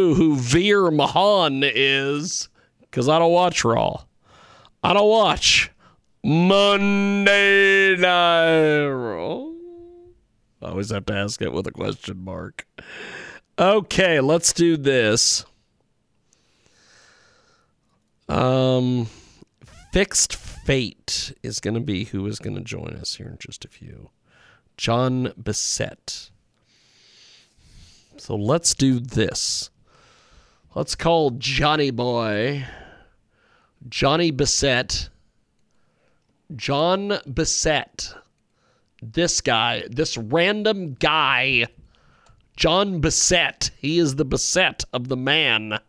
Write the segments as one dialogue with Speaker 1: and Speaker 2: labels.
Speaker 1: Clue who Veer Mahaan is because I don't watch Raw. I don't watch Monday Night Raw. I always have to ask it with a question mark. Okay, let's do this. Um, Fixed Fate is going to be who is going to join us here in just a few. John Bessette. So let's do this. Let's call Johnny Boy, Johnny Bessette, John Bessette. This guy, this random guy, John Bessette. He is the Bissett of the man.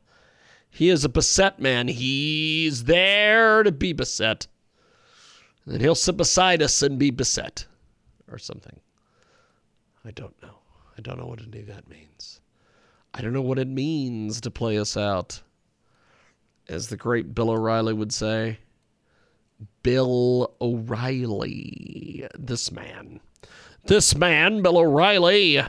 Speaker 1: He is a Bissett man. He's there to be Bissett. And he'll sit beside us and be Bissett or something. I don't know. I don't know what any of that means. I don't know what it means to play us out. As the great Bill O'Reilly would say. Bill O'Reilly. This man. This man, Bill O'Reilly.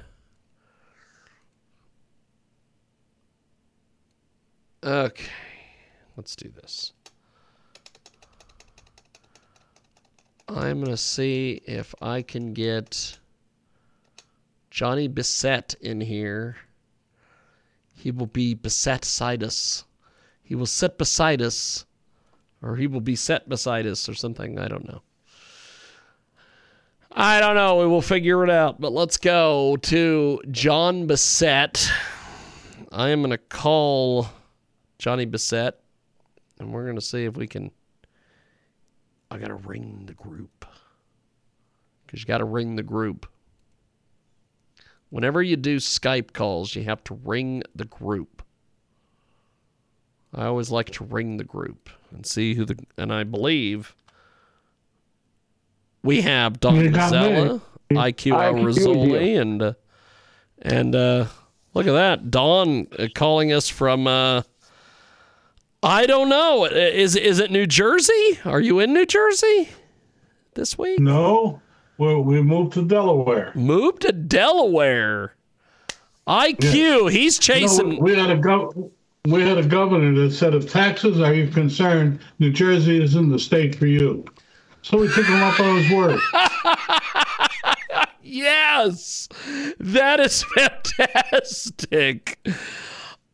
Speaker 1: Okay. Let's do this. I'm going to see if I can get Johnny Bessette in here. He will be beset beside us. He will sit beside us. Or he will be set beside us or something. I don't know. I don't know. We will figure it out. But let's go to John Bessette. I am going to call Johnny Bessette. And we're going to see if we can. I got to ring the group. Because you got to ring the group. Whenever you do Skype calls, you have to ring the group. I always like to ring the group and see who the. And I believe we have Don
Speaker 2: You
Speaker 1: Mazzella. IQ Rassolli, and uh, and uh, look at that, Don uh, calling us from. Uh, I don't know. Is is it New Jersey? Are you in New Jersey this week?
Speaker 2: No, well, we moved to Delaware.
Speaker 1: Moved to Delaware. IQ, he's
Speaker 2: You know,
Speaker 1: chasing.
Speaker 2: we had a gov- we had a governor that said, "If taxes are you concerned, New Jersey isn't the state for you." So we took him up on his word.
Speaker 1: Yes, that is fantastic.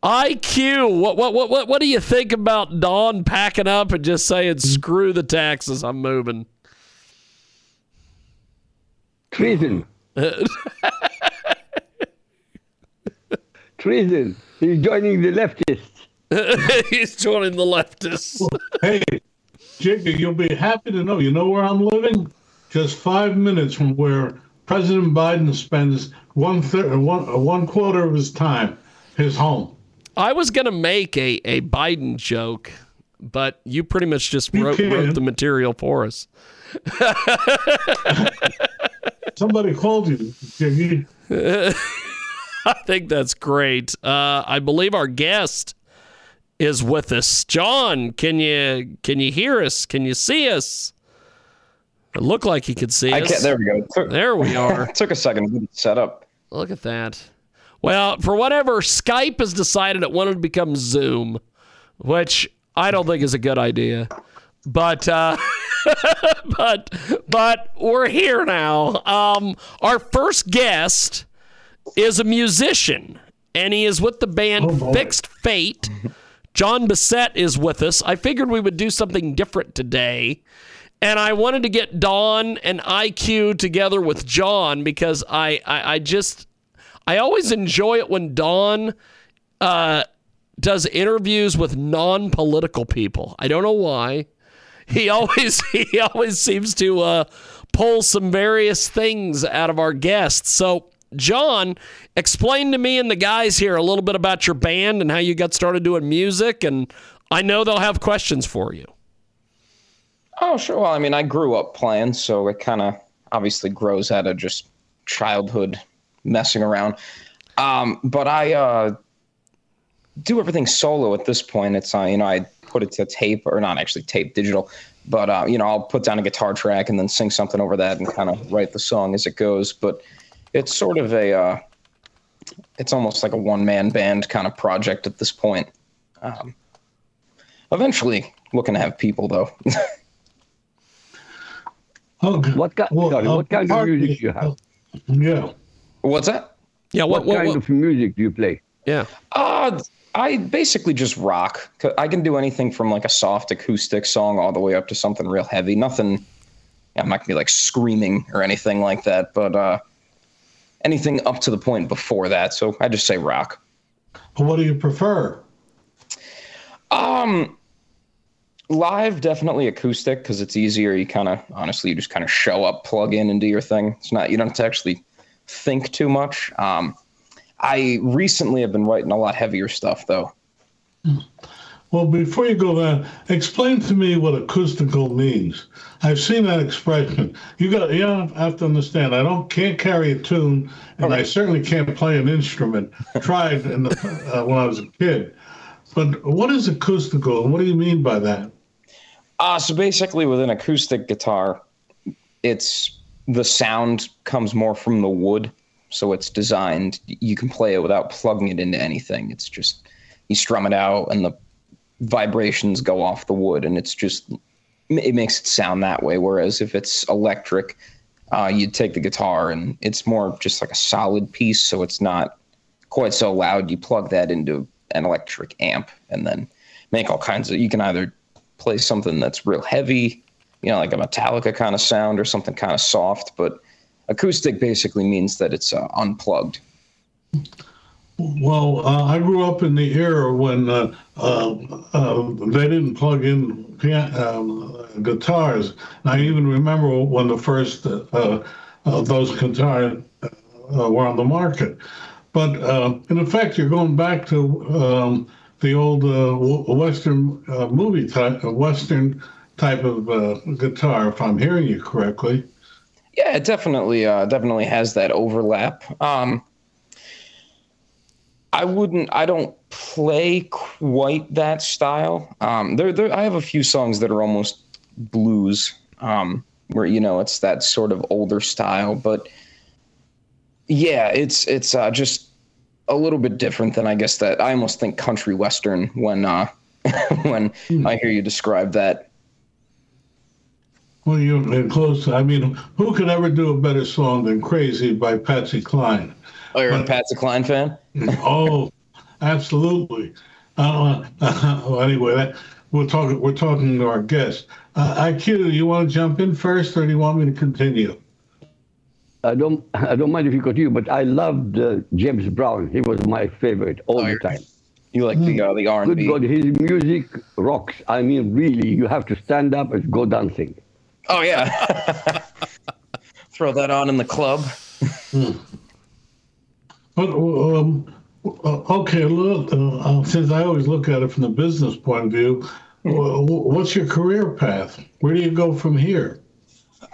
Speaker 1: IQ, what what what what what do you think about Don packing up and just saying screw the taxes, I'm moving?
Speaker 3: Treason. Treason. He's joining the leftists.
Speaker 1: He's joining the leftists.
Speaker 2: hey, Jacob, you'll be happy to know. You know where I'm living? Just five minutes from where President Biden spends one third, one uh, one quarter of his time, his home.
Speaker 1: I was gonna make a, a Biden joke, but you pretty much just wrote, wrote the material for us.
Speaker 2: Somebody called you. Jiggy.
Speaker 1: I think that's great. Uh, I believe our guest is with us. John, can you can you hear us? Can you see us? It looked like he could see
Speaker 4: I
Speaker 1: us.
Speaker 4: can't. There we go. Took,
Speaker 1: There we are.
Speaker 4: took a second to set up.
Speaker 1: Look at that. Well, for whatever, Skype has decided it wanted to become Zoom, which I don't think is a good idea. But uh, but but we're here now. Um, our first guest is a musician, and he is with the band
Speaker 2: Oh.
Speaker 1: Fixed Fate. John Bessette is with us. I figured we would do something different today. And I wanted to get Don and IQ together with John because I, I, I just, I always enjoy it when Don uh, does interviews with non political people. I don't know why. He always, he always seems to uh, pull some various things out of our guests. So, John, explain to me and the guys here a little bit about your band and how you got started doing music. And I know they'll have questions for you.
Speaker 4: Oh, sure. Well, I mean, I grew up playing, so it kind of obviously grows out of just childhood messing around. Um, but I uh, do everything solo at this point. It's uh, you know I put it to tape or not actually tape digital, but uh, you know I'll put down a guitar track and then sing something over that and kind of write the song as it goes. But it's sort of a uh, it's almost like a one man band kind of project at this point. Um, eventually, looking to have people though.
Speaker 2: Okay.
Speaker 3: What, ki-
Speaker 2: Well,
Speaker 3: sorry,
Speaker 2: uh,
Speaker 3: what kind of music do you have?
Speaker 2: Yeah.
Speaker 4: What's that?
Speaker 1: Yeah,
Speaker 3: What,
Speaker 1: what, what,
Speaker 3: kind
Speaker 1: what-
Speaker 3: of music do you play?
Speaker 1: yeah.
Speaker 4: Uh, I basically just rock. I can do anything from like a soft acoustic song all the way up to something real heavy. Nothing. I'm not gonna be like screaming or anything like that, but uh, anything up to the point before that. So I just say rock.
Speaker 2: What do you prefer?
Speaker 4: Um, live definitely acoustic because it's easier. You kind of honestly, you just kind of show up, plug in, and do your thing. It's not you don't have to actually think too much. Um, I recently have been writing a lot heavier stuff though.
Speaker 2: Well, before you go there, explain to me what acoustical means. I've seen that expression. You got you have to understand. I don't can't carry a tune, and I certainly can't play an instrument. Tried in the, uh, when I was a kid. But what is acoustical, and what do you mean by that?
Speaker 4: Uh, so basically, with an acoustic guitar, it's the sound comes more from the wood. So it's designed, you can play it without plugging it into anything. It's just, you strum it out and the vibrations go off the wood, and it's just, it makes it sound that way. Whereas if it's electric, uh, you'd take the guitar and it's more just like a solid piece. So it's not quite so loud. You plug that into an electric amp and then make all kinds of, you can either play something that's real heavy, you know, like a Metallica kind of sound or something kind of soft. But acoustic basically means that it's uh, unplugged.
Speaker 2: Well, uh, I grew up in the era when uh, uh, uh, they didn't plug in pian- um, guitars. I even remember when the first uh, those guitars were on the market. But in effect, you're going back to um, the old Western movie type, Western type of guitar, if I'm hearing you correctly.
Speaker 4: Yeah, it definitely uh, definitely has that overlap. Um, I wouldn't. I don't play quite that style. Um, there, there. I have a few songs that are almost blues, um, where you know it's that sort of older style. But yeah, it's it's uh, just a little bit different than I guess that I almost think country western when uh, when I hear you describe that.
Speaker 2: Well, you're close. I mean, who could ever do a better song than "Crazy" by Patsy Cline?
Speaker 4: Oh, you're a Patsy Cline fan?
Speaker 2: oh, absolutely. Uh, well, anyway, that, we're talking. We're talking to our guest. Uh, IQ, you want to jump in first, or do you want me to continue?
Speaker 3: I don't, I don't mind if you continue, but I loved uh, James Brown. He was my favorite all the time.
Speaker 4: You like the uh, the R&B?
Speaker 3: Good God, his music rocks. I mean, really, you have to stand up and go dancing.
Speaker 4: Oh yeah. Throw that on in the club.
Speaker 2: But um, uh, okay, look. Uh, uh, since I always look at it from the business point of view, wh- wh- what's your career path? Where do you go from here?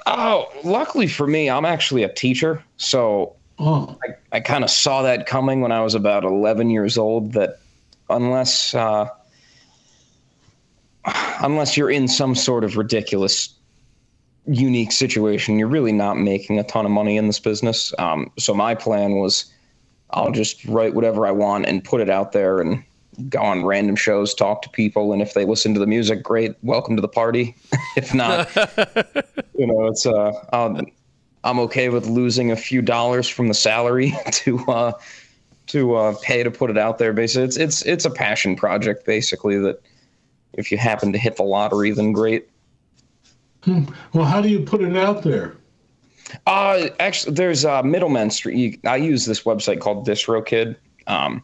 Speaker 4: Oh, luckily for me, I'm actually a teacher, so
Speaker 2: Oh,
Speaker 4: I, I kind of saw that coming when I was about 11 years old. That unless uh, unless you're in some sort of ridiculous, unique situation, you're really not making a ton of money in this business. Um, so my plan was, I'll just write whatever I want and put it out there and go on random shows, talk to people, and if they listen to the music, great, welcome to the party. if not, you know, it's uh, I'll, I'm okay with losing a few dollars from the salary to uh, to uh, pay to put it out there. Basically, it's it's it's a passion project. Basically, that if you happen to hit the lottery, then great.
Speaker 2: Well, how do you put it out there?
Speaker 4: Uh, actually, there's uh, Middleman Street. I use this website called DistroKid. Um,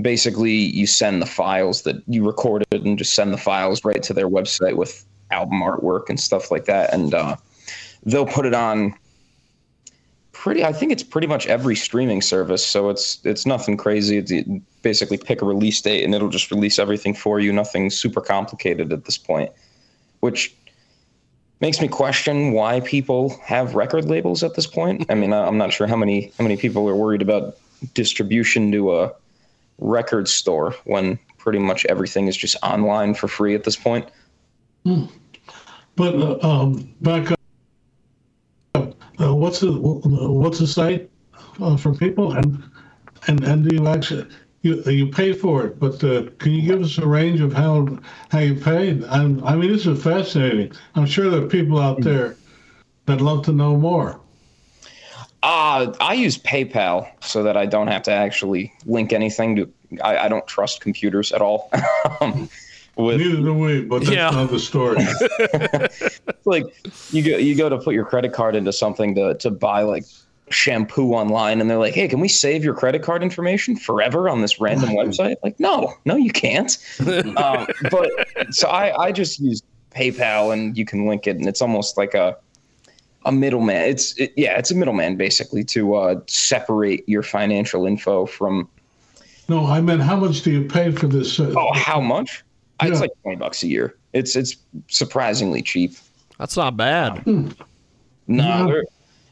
Speaker 4: basically, you send the files that you recorded and just send the files right to their website with album artwork and stuff like that. And uh, they'll put it on pretty I think it's pretty much every streaming service, so it's it's nothing crazy. It's basically pick a release date and it'll just release everything for you, nothing super complicated at this point. Which makes me question why people have record labels at this point. I mean, I'm not sure how many how many people are worried about distribution to a record store when pretty much everything is just online for free at this point.
Speaker 2: But uh, um, back up. Uh, what's the what's the site uh, for people and and and do you actually you you pay for it? But uh, can you give us a range of how how you paid? I'm, I mean, this is fascinating. I'm sure there are people out there that love to know more.
Speaker 4: Uh, I use PayPal so that I don't have to actually link anything to. I, I don't trust computers at all. Um, with
Speaker 2: Neither do we, but that's
Speaker 1: Yeah.
Speaker 2: another story.
Speaker 4: like you go you go to put your credit card into something to to buy like shampoo online and they're like hey can we save your credit card information forever on this random website? Like no no you can't. Um, but so I, I just use paypal and you can link it and it's almost like a a middleman. It's it, yeah it's a middleman basically to uh, separate your financial info from
Speaker 2: no, I meant how much do you pay for this? Uh,
Speaker 4: oh how much? It's like 20 bucks a year. It's it's surprisingly cheap.
Speaker 1: That's not bad.
Speaker 4: No,
Speaker 2: Yeah.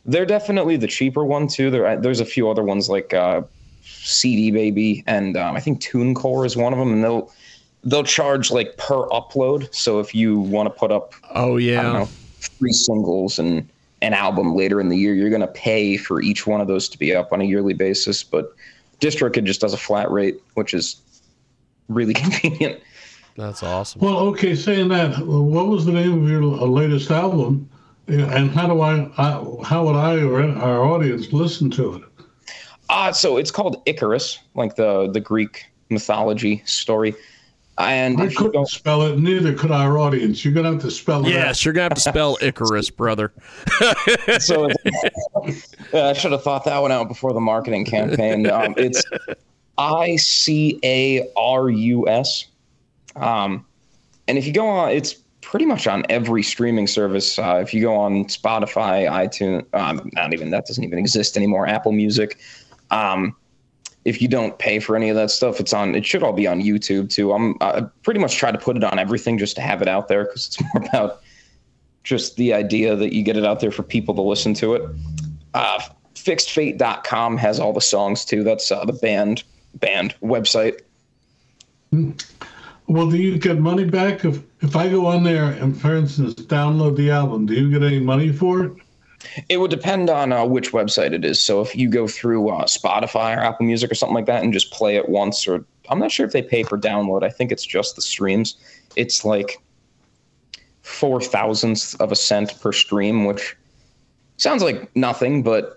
Speaker 4: They're they're definitely the cheaper one too. There, there's a few other ones like uh, CD Baby and um, I think TuneCore is one of them, and they'll they'll charge like per upload. So if you want to put up,
Speaker 1: Oh
Speaker 4: I don't
Speaker 1: yeah.
Speaker 4: know, three singles and an album later in the year, you're gonna pay for each one of those to be up on a yearly basis. But DistroKid just does a flat rate, which is really convenient.
Speaker 1: That's awesome.
Speaker 2: Well, okay, saying that, what was the name of your latest album, and how do I, I how would I or our audience listen to it?
Speaker 4: Uh, so it's called Icarus, like the the Greek mythology story. And
Speaker 2: I couldn't
Speaker 4: don't,
Speaker 2: spell it, neither could our audience. You're gonna have to spell it.
Speaker 1: Yes, you're gonna have to spell Icarus, brother.
Speaker 4: so Yeah, I should have thought that one out before the marketing campaign. Um, it's I C A R U S. Um, and if you go on, it's pretty much on every streaming service. Uh, if you go on Spotify, iTunes, um, not even that doesn't even exist anymore. Apple Music. Um, if you don't pay for any of that stuff, it's on. It should all be on YouTube too. I'm I pretty much try to put it on everything just to have it out there because it's more about just the idea that you get it out there for people to listen to it. Uh, fixedfate.com has all the songs too. That's uh, the band band website.
Speaker 2: Well, do you get money back if if I go on there and, for instance, download the album? Do you get any money for it?
Speaker 4: It would depend on uh, which website it is. So if you go through uh, Spotify or Apple Music or something like that and just play it once, or I'm not sure if they pay for download. I think it's just the streams. It's like four thousandths of a cent per stream, which sounds like nothing, but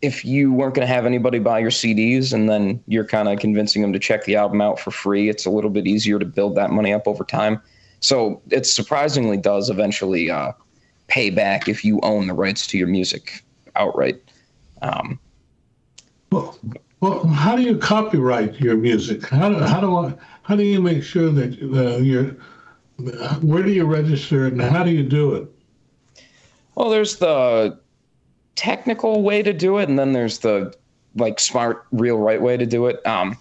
Speaker 4: if you weren't going to have anybody buy your CDs and then you're kind of convincing them to check the album out for free, it's a little bit easier to build that money up over time. So it surprisingly does eventually uh, pay back if you own the rights to your music outright. Um,
Speaker 2: Well, well, how do you copyright your music? How do how do I how do you make sure that uh, you're where do you register it and how do you do it?
Speaker 4: well, there's the technical way to do it, and then there's the like smart, real right way to do it. Um,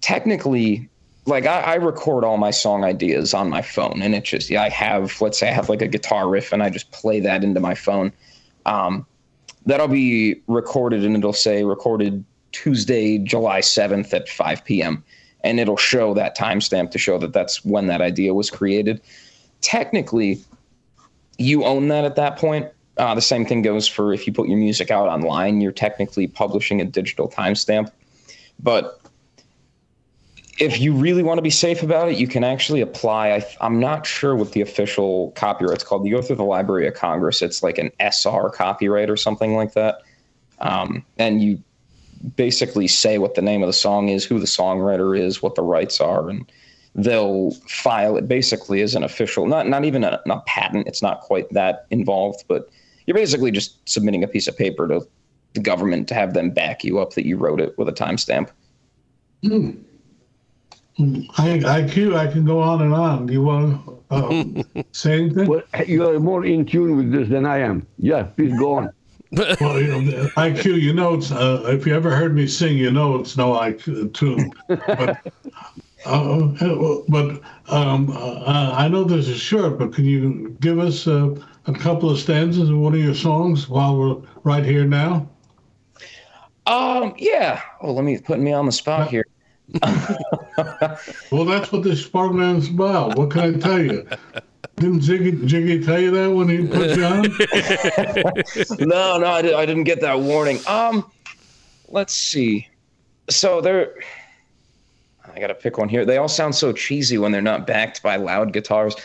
Speaker 4: technically, like I, I record all my song ideas on my phone, and it's just yeah, I have let's say I have like a guitar riff, and I just play that into my phone. Um, that'll be recorded, and it'll say recorded Tuesday, July seventh at five p.m. And it'll show that timestamp to show that that's when that idea was created. Technically, you own that at that point. Uh, the same thing goes for if you put your music out online, you're technically publishing a digital timestamp. But if you really want to be safe about it, you can actually apply. I, I'm not sure what the official copyright's called. You go through the Library of Congress, it's like an SR copyright or something like that. Um, and you basically say what the name of the song is, who the songwriter is, what the rights are, and they'll file it basically as an official, not not even a, a patent. It's not quite that involved, but you're basically just submitting a piece of paper to the government to have them back you up that you wrote it with a timestamp.
Speaker 2: I, IQ, I can go on and on. Do you want uh, say anything?
Speaker 3: Well, you are more in tune with this than I am. Yeah, please go on.
Speaker 2: Well, you know, IQ, you know, it's, uh, if you ever heard me sing, you know it's no IQ tune. But, uh, but um, uh, I know this is short, but can you give us uh, a couple of stanzas of one of your songs while we're right here now?
Speaker 4: Um, yeah. Oh, let me put me on the spot here.
Speaker 2: Well, that's what this program's about. What can I tell you? Didn't Jiggy, Jiggy tell you that when he put you on?
Speaker 4: no, no, I, did, I didn't get that warning. Um, let's see. So they're. I gotta pick one here. They all sound so cheesy when they're not backed by loud guitars.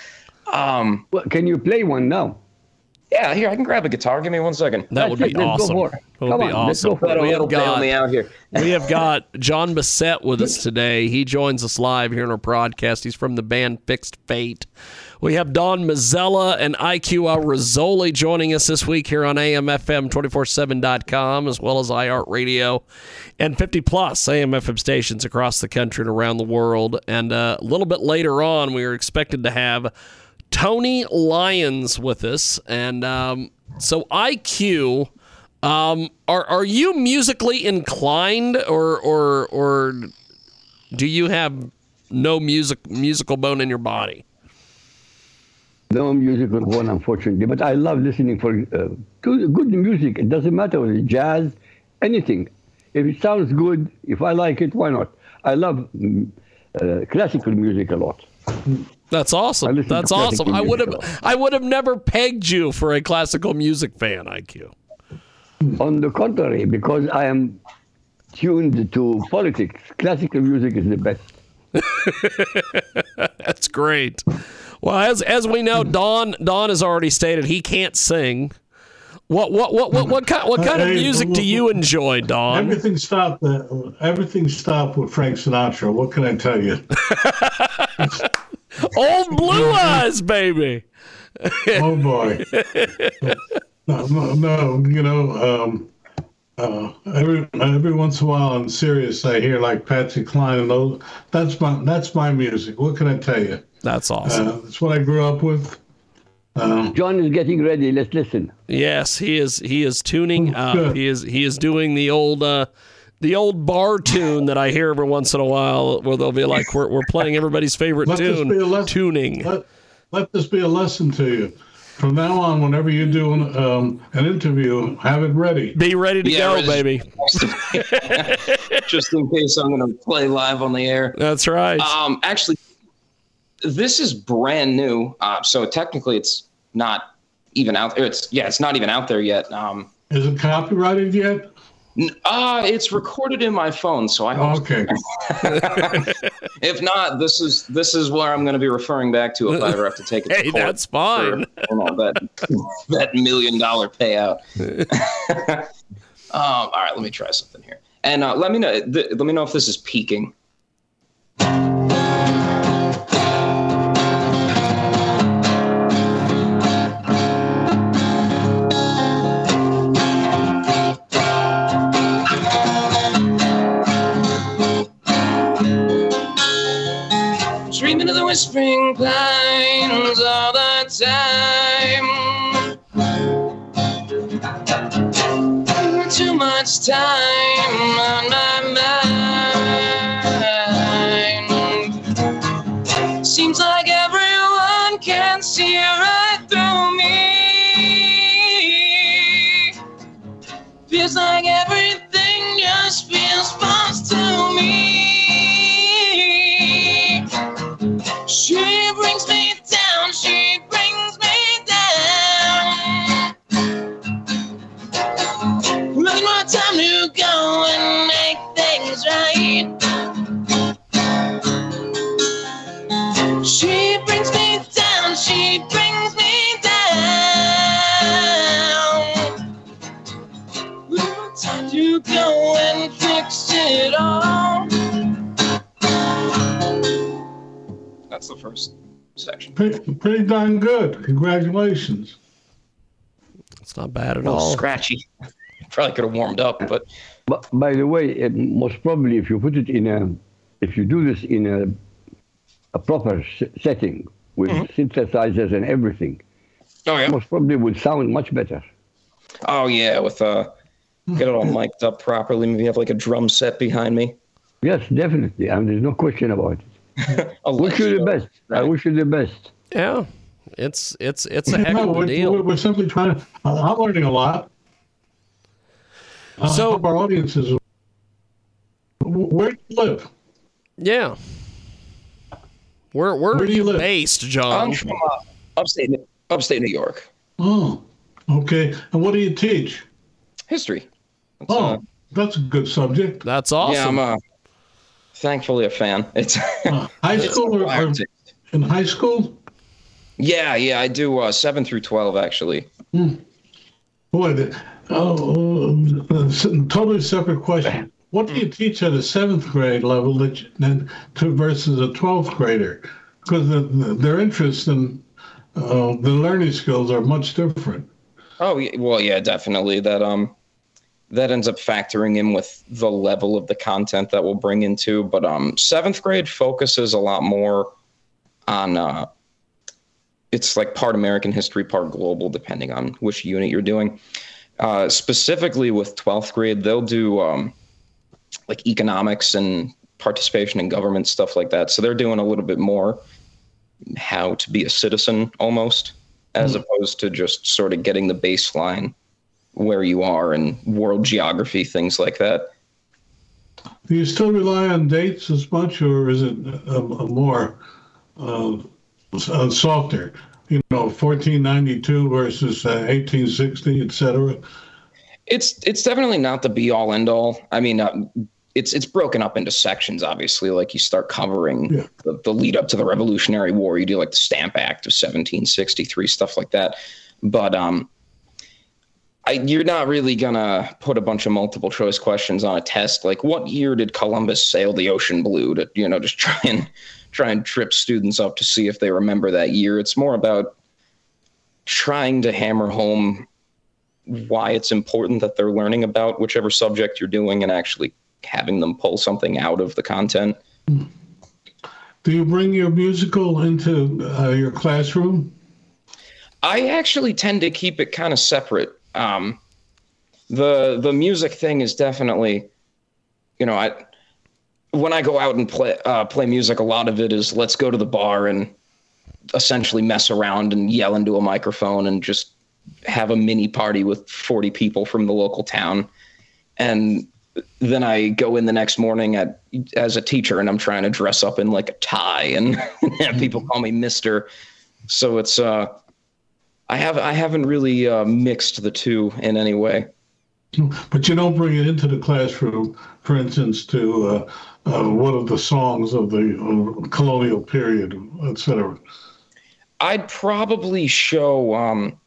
Speaker 4: Um,
Speaker 3: Well, can you play one now?
Speaker 4: Yeah, here I can grab a guitar. Give me one second.
Speaker 1: That would be
Speaker 3: it, go
Speaker 1: awesome. That would
Speaker 3: Come
Speaker 1: be
Speaker 3: on, let's
Speaker 1: awesome.
Speaker 3: go for
Speaker 1: We have
Speaker 4: that'll
Speaker 1: got
Speaker 4: me out here.
Speaker 1: we have got John Bessette with us today. He joins us live here in our broadcast. He's from the band Fixed Fate. We have Don Mazzella and IQ Rassolli joining us this week here on AMFM247.com as well as iHeartRadio and 50 plus AM/FM stations across the country and around the world. And uh, a little bit later on, we are expected to have Tony Lyons with us. And um, so, IQ, um, are are you musically inclined, or or or do you have no music musical bone in your body?
Speaker 3: No musical one, unfortunately, but I love listening for uh, good, good music. It doesn't matter whether it's jazz, anything. If it sounds good, if I like it, why not? I love mm, uh, classical music a lot.
Speaker 1: That's awesome.
Speaker 3: listen
Speaker 1: That's awesome. I would have I would have never pegged you for a classical music fan, IQ.
Speaker 3: On the contrary, because I am tuned to politics, classical music is the best.
Speaker 1: That's great. Well, as as we know, Don Don has already stated he can't sing. What what what what what kind what kind of
Speaker 2: Hey,
Speaker 1: music do you enjoy, Don?
Speaker 2: Everything stopped. Uh, everything stopped with Frank Sinatra. What can I tell you?
Speaker 1: Old Blue Eyes, baby.
Speaker 2: Oh boy. No, no, no, you know, um, uh, every every once in a while on Sirius, I hear like Patsy Cline and those. That's my that's my music. What can I tell you?
Speaker 1: That's awesome.
Speaker 2: Uh, that's what I grew up with. Um,
Speaker 3: John is getting ready. Let's listen.
Speaker 1: Yes, he is. He is tuning up.
Speaker 2: Good.
Speaker 1: He is. He is doing the old, uh, the old bar tune that I hear every once in a while, where they'll be like, "We're we're playing everybody's favorite
Speaker 2: Let this
Speaker 1: tune."
Speaker 2: be a lesson.
Speaker 1: Tuning.
Speaker 2: let, let this be a lesson to you. From now on, whenever you do an, um, an interview, have it ready.
Speaker 1: Be ready to
Speaker 4: Yeah,
Speaker 1: go,
Speaker 4: it's-
Speaker 1: baby.
Speaker 4: Just in case I'm going to play live on the air.
Speaker 1: That's right.
Speaker 4: Um, actually, this is brand new. Uh, so technically, it's not even out there. It's yeah, it's not even out there yet. Um,
Speaker 2: Is it copyrighted yet?
Speaker 4: N- uh, it's recorded in my phone, so I hope.
Speaker 2: Okay.
Speaker 4: If not, this is this is where I'm going to be referring back to if I ever have to take it.
Speaker 1: Hey, that's fine.
Speaker 4: For, you know, that that million dollar payout. um, all right, let me try something here, and uh, let me know. Th- let me know if this is peaking. Whispering pines all the time. Too much time on my That's the first section.
Speaker 2: Pretty, pretty darn good. Congratulations.
Speaker 1: It's not bad at
Speaker 4: A
Speaker 1: all.
Speaker 4: scratchy. Probably could have warmed up, but
Speaker 3: But by the way, it, most probably, if you put it in a, if you do this in a, a proper s- setting, with synthesizers and everything.
Speaker 4: Oh yeah.
Speaker 3: Most probably would sound much better.
Speaker 4: Oh yeah, with uh, get it all mic'd up properly. Maybe have like a drum set behind me.
Speaker 3: Yes, definitely. I And there's no question about it.
Speaker 4: A
Speaker 3: Wish you the
Speaker 4: lecture.
Speaker 3: best. I wish you the best.
Speaker 1: Yeah, it's it's it's a heck
Speaker 2: No,
Speaker 1: of a
Speaker 2: we're,
Speaker 1: deal.
Speaker 2: we're- we're simply trying to. I'm learning a lot. I
Speaker 1: So-
Speaker 2: hope our audiences. Where do you live?
Speaker 1: Yeah. Where where,
Speaker 2: Where do
Speaker 1: you
Speaker 2: you live?
Speaker 1: based, John?
Speaker 4: I'm from uh, upstate upstate New York.
Speaker 2: Oh, okay. And what do you teach?
Speaker 4: History. That's,
Speaker 2: Oh,
Speaker 4: uh,
Speaker 2: that's a good subject.
Speaker 1: That's awesome.
Speaker 4: Yeah, I'm uh, thankfully a fan. It's
Speaker 2: Uh, high
Speaker 4: it's
Speaker 2: school or, or
Speaker 4: acquired taste.
Speaker 2: in high school?
Speaker 4: Yeah, yeah, I do uh, seven through twelve actually.
Speaker 2: Boy, the, oh, um, totally separate question. What do you teach at a seventh grade level that you, then to versus a twelfth grader? Because the, the, their interests and uh, the learning skills are much different.
Speaker 4: Oh well, yeah, definitely. That um, that ends up factoring in with the level of the content that we'll bring into. But um, seventh grade focuses a lot more on uh, it's like part American history, part global, depending on which unit you're doing. Uh, specifically with twelfth grade, they'll do um, like economics and participation in government stuff like that. So they're doing a little bit more how to be a citizen almost as opposed to just sort of getting the baseline where you are and world geography things like that
Speaker 2: Do you still rely on dates as much, or is it a, a more uh, s- uh, softer? You know, 1492 versus uh, 1860, et cetera.
Speaker 4: it's it's definitely not the be all end all i mean uh, it's it's broken up into sections obviously like you start covering
Speaker 2: Yeah.
Speaker 4: the, the lead up to the revolutionary war you do like the stamp act of 1763 stuff like that but um I, you're not really gonna put a bunch of multiple choice questions on a test like what year did columbus sail the ocean blue to you know just try and try and trip students up to see if they remember that year it's more about trying to hammer home why it's important that they're learning about whichever subject you're doing and actually having them pull something out of the content.
Speaker 2: Do you bring your musical into uh, your classroom?
Speaker 4: I actually tend to keep it kind of separate. Um, the the music thing is definitely, you know, I when I go out and play uh, play music, a lot of it is let's go to the bar and essentially mess around and yell into a microphone and just have a mini party with 40 people from the local town. And then I go in the next morning at as a teacher and I'm trying to dress up in like a tie and have people call me Mister. So it's uh I have I haven't really uh, mixed the two in any way.
Speaker 2: But you don't bring it into the classroom, for instance, to uh, uh, one of the songs of the uh, colonial period, etc.
Speaker 4: I'd probably show um,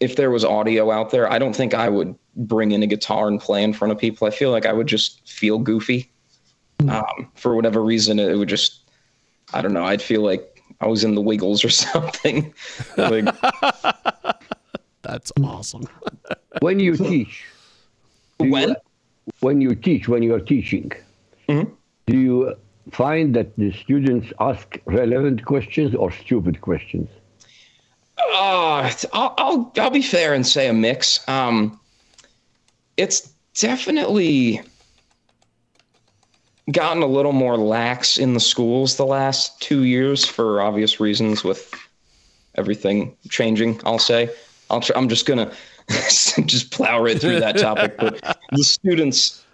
Speaker 4: if there was audio out there. I don't think I would bring in a guitar and play in front of people. I feel like I would just feel goofy. Um, for whatever reason, it would just I don't know. I'd feel like I was in the Wiggles or something. like,
Speaker 1: That's awesome.
Speaker 3: When you teach, do you-
Speaker 4: when?
Speaker 3: when you teach, when you're teaching,
Speaker 4: Mhm.
Speaker 3: do you find that the students ask relevant questions or stupid questions?
Speaker 4: Uh, I'll, I'll I'll be fair and say a mix. Um, it's definitely gotten a little more lax in the schools the last two years for obvious reasons with everything changing. I'll say I'll I'm just gonna just plow right through that topic, but the students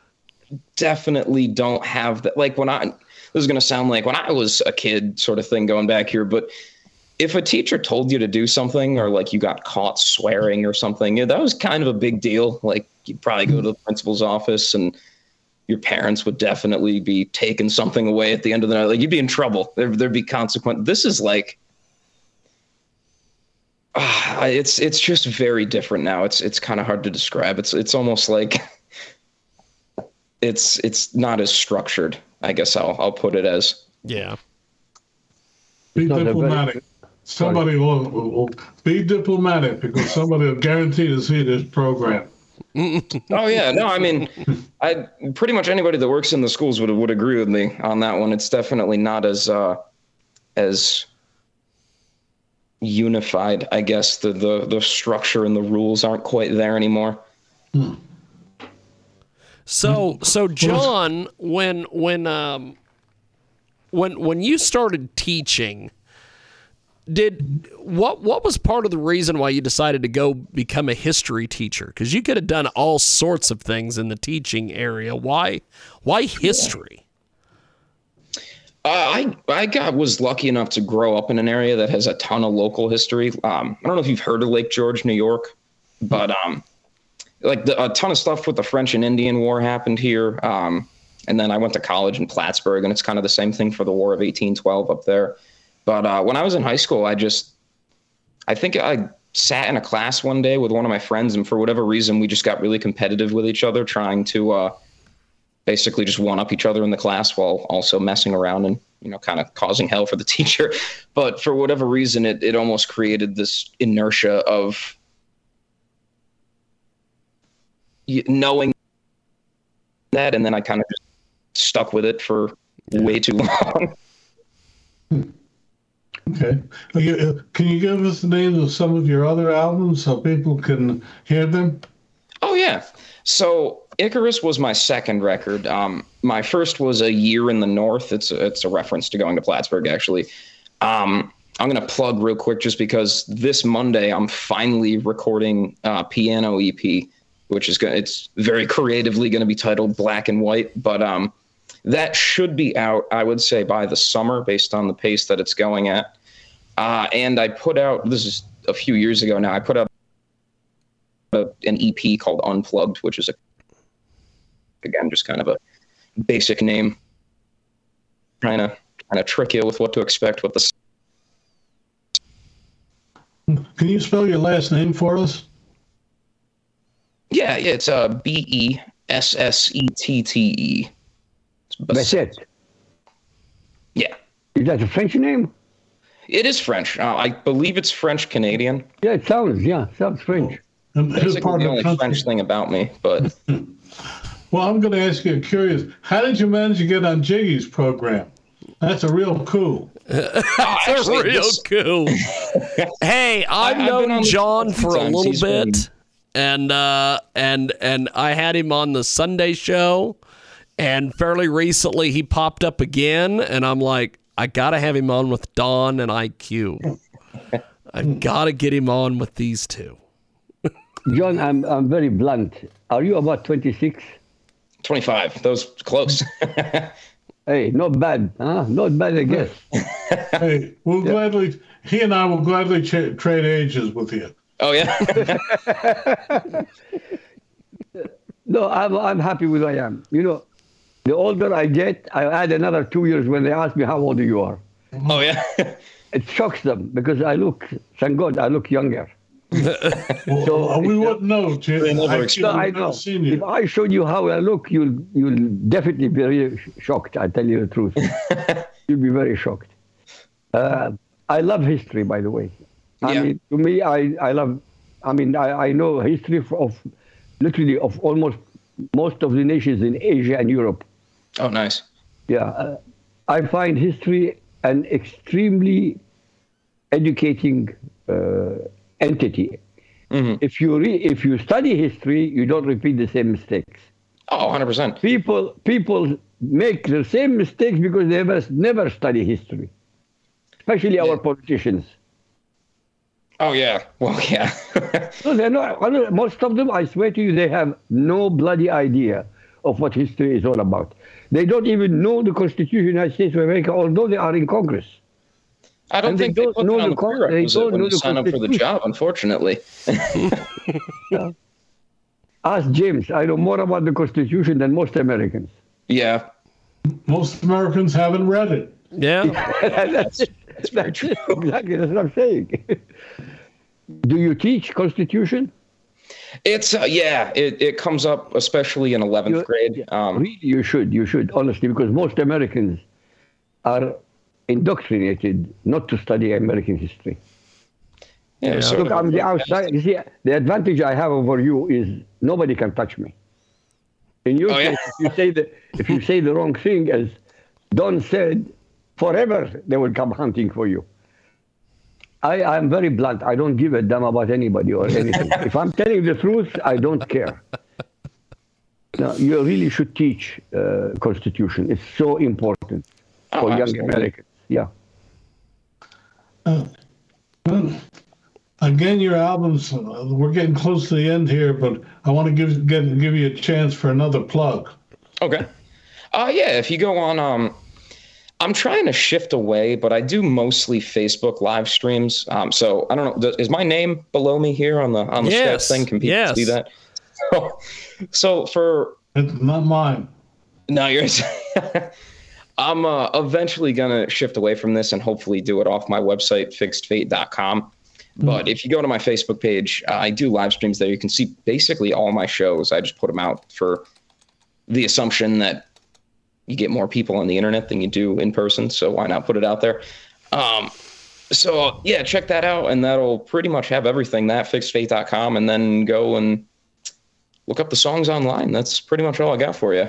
Speaker 4: definitely don't have that. Like when I this is gonna sound like when I was a kid, sort of thing going back here, but if a teacher told you to do something or like you got caught swearing or something, that was kind of a big deal. Like you'd probably go to the principal's office and your parents would definitely be taking something away at the end of the night. Like you'd be in trouble. There, there'd be consequence. This is like, ah, it's it's just very different now. It's it's kind of hard to describe. It's it's almost like it's it's not as structured. I guess I'll I'll put it as.
Speaker 1: Yeah.
Speaker 2: Be
Speaker 3: not a very-
Speaker 2: diplomatic. Somebody will, will, will be diplomatic because somebody will guarantee to see this program.
Speaker 4: Oh yeah, no, I mean, I pretty much anybody that works in the schools would would agree with me on that one. It's definitely not as uh, as unified. I guess the the the structure and the rules aren't quite there anymore.
Speaker 1: So so John, when when um when when you started teaching, did what what was part of the reason why you decided to go become a history teacher? Because you could have done all sorts of things in the teaching area. Why why history?
Speaker 4: Uh, I I got was lucky enough to grow up in an area that has a ton of local history. Um, I don't know if you've heard of Lake George, New York, but um, like the, a ton of stuff with the French and Indian War happened here. Um, and then I went to college in Plattsburgh, and it's kind of the same thing for the War of 1812 up there. But uh, when I was in high school, I just, I think I sat in a class one day with one of my friends, and for whatever reason, we just got really competitive with each other, trying to uh, basically just one up each other in the class while also messing around and you know kind of causing hell for the teacher. But for whatever reason, it it almost created this inertia of knowing that, and then I kind of just stuck with it for way too long.
Speaker 2: Okay. Uh, Can you give us the names of some of your other albums so people can hear them?
Speaker 4: Oh yeah. So Icarus was my second record. Um, my first was a year in the north. It's a, it's a reference to going to Plattsburgh actually. Um, I'm gonna plug real quick just because this Monday I'm finally recording uh, piano EP, which is gonna it's very creatively gonna be titled Black and White, but um, that should be out I would say by the summer based on the pace that it's going at. Uh, and I put out this is a few years ago now. I put out a, an EP called Unplugged, which is a again just kind of a basic name, trying to kind of trick you with what to expect with the.
Speaker 2: Can you spell your last name for us?
Speaker 4: Yeah, yeah, it's uh, B E S S E T T E.
Speaker 3: That's it.
Speaker 4: Yeah,
Speaker 3: Is that a French name?
Speaker 4: It is French. Uh, I believe it's French Canadian.
Speaker 3: Yeah, it sounds, yeah, it sounds French.
Speaker 2: And his
Speaker 4: Basically,
Speaker 2: part
Speaker 4: the
Speaker 2: of
Speaker 4: only
Speaker 2: country.
Speaker 4: French thing about me, but
Speaker 2: Well, I'm going to ask you, a curious, how did you manage to get on Jiggy's program? That's a real coup.
Speaker 1: That's
Speaker 4: actually,
Speaker 1: real
Speaker 4: this-
Speaker 1: cool. hey, I've
Speaker 4: I've
Speaker 1: known John
Speaker 4: show a few
Speaker 1: for a little
Speaker 4: He's been-
Speaker 1: bit, and uh, and and I had him on the Sunday show, and fairly recently he popped up again, and I'm like, I gotta have him on with Don and IQ. I've got to get him on with these two.
Speaker 3: John, I'm, I'm very blunt. Are you about 26?
Speaker 4: 25. Those close.
Speaker 3: Hey, not bad, huh? Not bad, I guess.
Speaker 2: Hey, we'll gladly, he and I will gladly tra- trade ages with you.
Speaker 4: oh yeah.
Speaker 3: No, I'm, I'm happy with who I am. You know, the older I get, I add another two years when they ask me how old you are.
Speaker 4: oh yeah.
Speaker 3: It shocks them because I look, thank God, I look younger.
Speaker 2: Well,
Speaker 3: So-
Speaker 2: uh, we wouldn't know, Jim.
Speaker 4: They never
Speaker 2: I,
Speaker 3: No,
Speaker 2: I've
Speaker 3: I
Speaker 2: never
Speaker 3: know.
Speaker 2: seen
Speaker 3: If. I showed you how I look, you'll you'll definitely be really sh- shocked. I tell you the truth. you'll be very shocked. Uh, I love history, by the way. I
Speaker 4: Yeah.
Speaker 3: mean, to me, I, I love. I mean, I, I know history of literally of almost most of the nations in Asia and Europe.
Speaker 4: Oh nice.
Speaker 3: Yeah, uh, I find history an extremely educating uh, entity. If you re- if you study history, you don't repeat the same mistakes.
Speaker 4: Oh, 100%.
Speaker 3: People people make the same mistakes because they never never study history, especially our politicians.
Speaker 4: Oh yeah. Well, yeah.
Speaker 3: No, they're not. Most of them, I swear to you, they have no bloody idea of what history is all about. They don't even know the Constitution of the United States of America, although they are in Congress.
Speaker 4: I don't
Speaker 3: And they
Speaker 4: think they,
Speaker 3: don't
Speaker 4: put
Speaker 3: know the
Speaker 4: the
Speaker 3: con- they don't
Speaker 4: when
Speaker 3: know
Speaker 4: you
Speaker 3: the
Speaker 4: sign up for the job, unfortunately.
Speaker 3: Ask James. I know more about the Constitution than most Americans.
Speaker 4: yeah.
Speaker 2: Most Americans haven't read it.
Speaker 1: Yeah.
Speaker 3: that's that's very true. Exactly. That's what I'm saying. Do you teach Constitution?
Speaker 4: It's, uh, yeah, it, it comes up, especially in 11th
Speaker 3: You-
Speaker 4: grade. Um,
Speaker 3: Really, you should. You should honestly, because most Americans are indoctrinated not to study American history.
Speaker 4: yeah, sort
Speaker 3: Look,
Speaker 4: of-
Speaker 3: I'm the outside. You see, the advantage I have over you is nobody can touch me. In your
Speaker 4: Oh, yeah?
Speaker 3: case, if you say the if you say the wrong thing, as Don said, forever they will come hunting for you. I, I'm very blunt. I don't give a damn about anybody or anything. if I'm telling the truth, I don't care. Now, you really should teach uh, Constitution. It's so important
Speaker 4: Oh,
Speaker 3: for young
Speaker 4: absolutely.
Speaker 3: Americans. Yeah.
Speaker 2: Well, again, your albums. Uh, we're getting close to the end here, but I want to give get, give you a chance for another plug.
Speaker 4: Okay. Uh, yeah, if you go on, um, I'm trying to shift away, but I do mostly Facebook live streams. Um, so I don't know, does- is my name below me here on the on the
Speaker 1: Yes,
Speaker 4: stats thing? Can people
Speaker 1: yes.
Speaker 4: see that? So, so for
Speaker 2: It's not mine.
Speaker 4: no, you're. I'm uh, eventually gonna shift away from this and hopefully do it off my website, fixedfate.com. But if you go to my Facebook page, uh, I do live streams there. You can see basically all my shows. I just put them out for the assumption that you get more people on the internet than you do in person. So why not put it out there? Um, so yeah, check that out, and that'll pretty much have everything. That fixedfate.com, and then go and look up the songs online. That's pretty much all I got for you.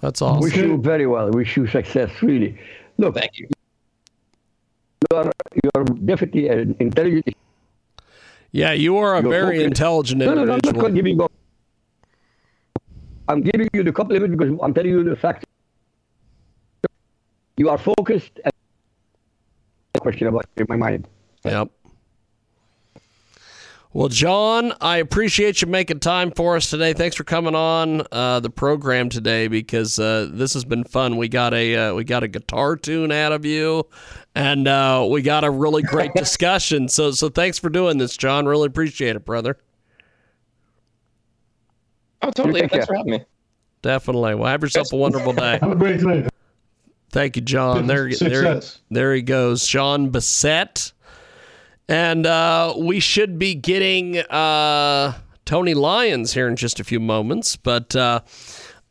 Speaker 1: That's awesome.
Speaker 3: Wish you very well. Wish you success, really. Look,
Speaker 4: Thank you.
Speaker 3: you are, you are definitely an intelligent.
Speaker 1: Yeah, you are a
Speaker 3: You're
Speaker 1: very
Speaker 3: okay.
Speaker 1: intelligent
Speaker 3: No, no, no, I'm giving up. I'm giving you the compliment because I'm telling you the fact. You are focused. And question about in my mind.
Speaker 1: Yep. Well, John, I appreciate you making time for us today. Thanks for coming on uh, the program today because uh, this has been fun. We got a uh, we got a guitar tune out of you, and uh, we got a really great discussion. So so thanks for doing this, John. Really appreciate it, brother.
Speaker 4: Oh, totally.
Speaker 3: take
Speaker 4: Thanks
Speaker 3: care.
Speaker 4: for having me.
Speaker 1: Definitely. Well, have yourself a wonderful day.
Speaker 2: Have a great night.
Speaker 1: Thank you, John. There, there,
Speaker 2: Success.
Speaker 1: there he goes, John Bessette. And uh, we should be getting uh, Tony Lyons here in just a few moments. But uh,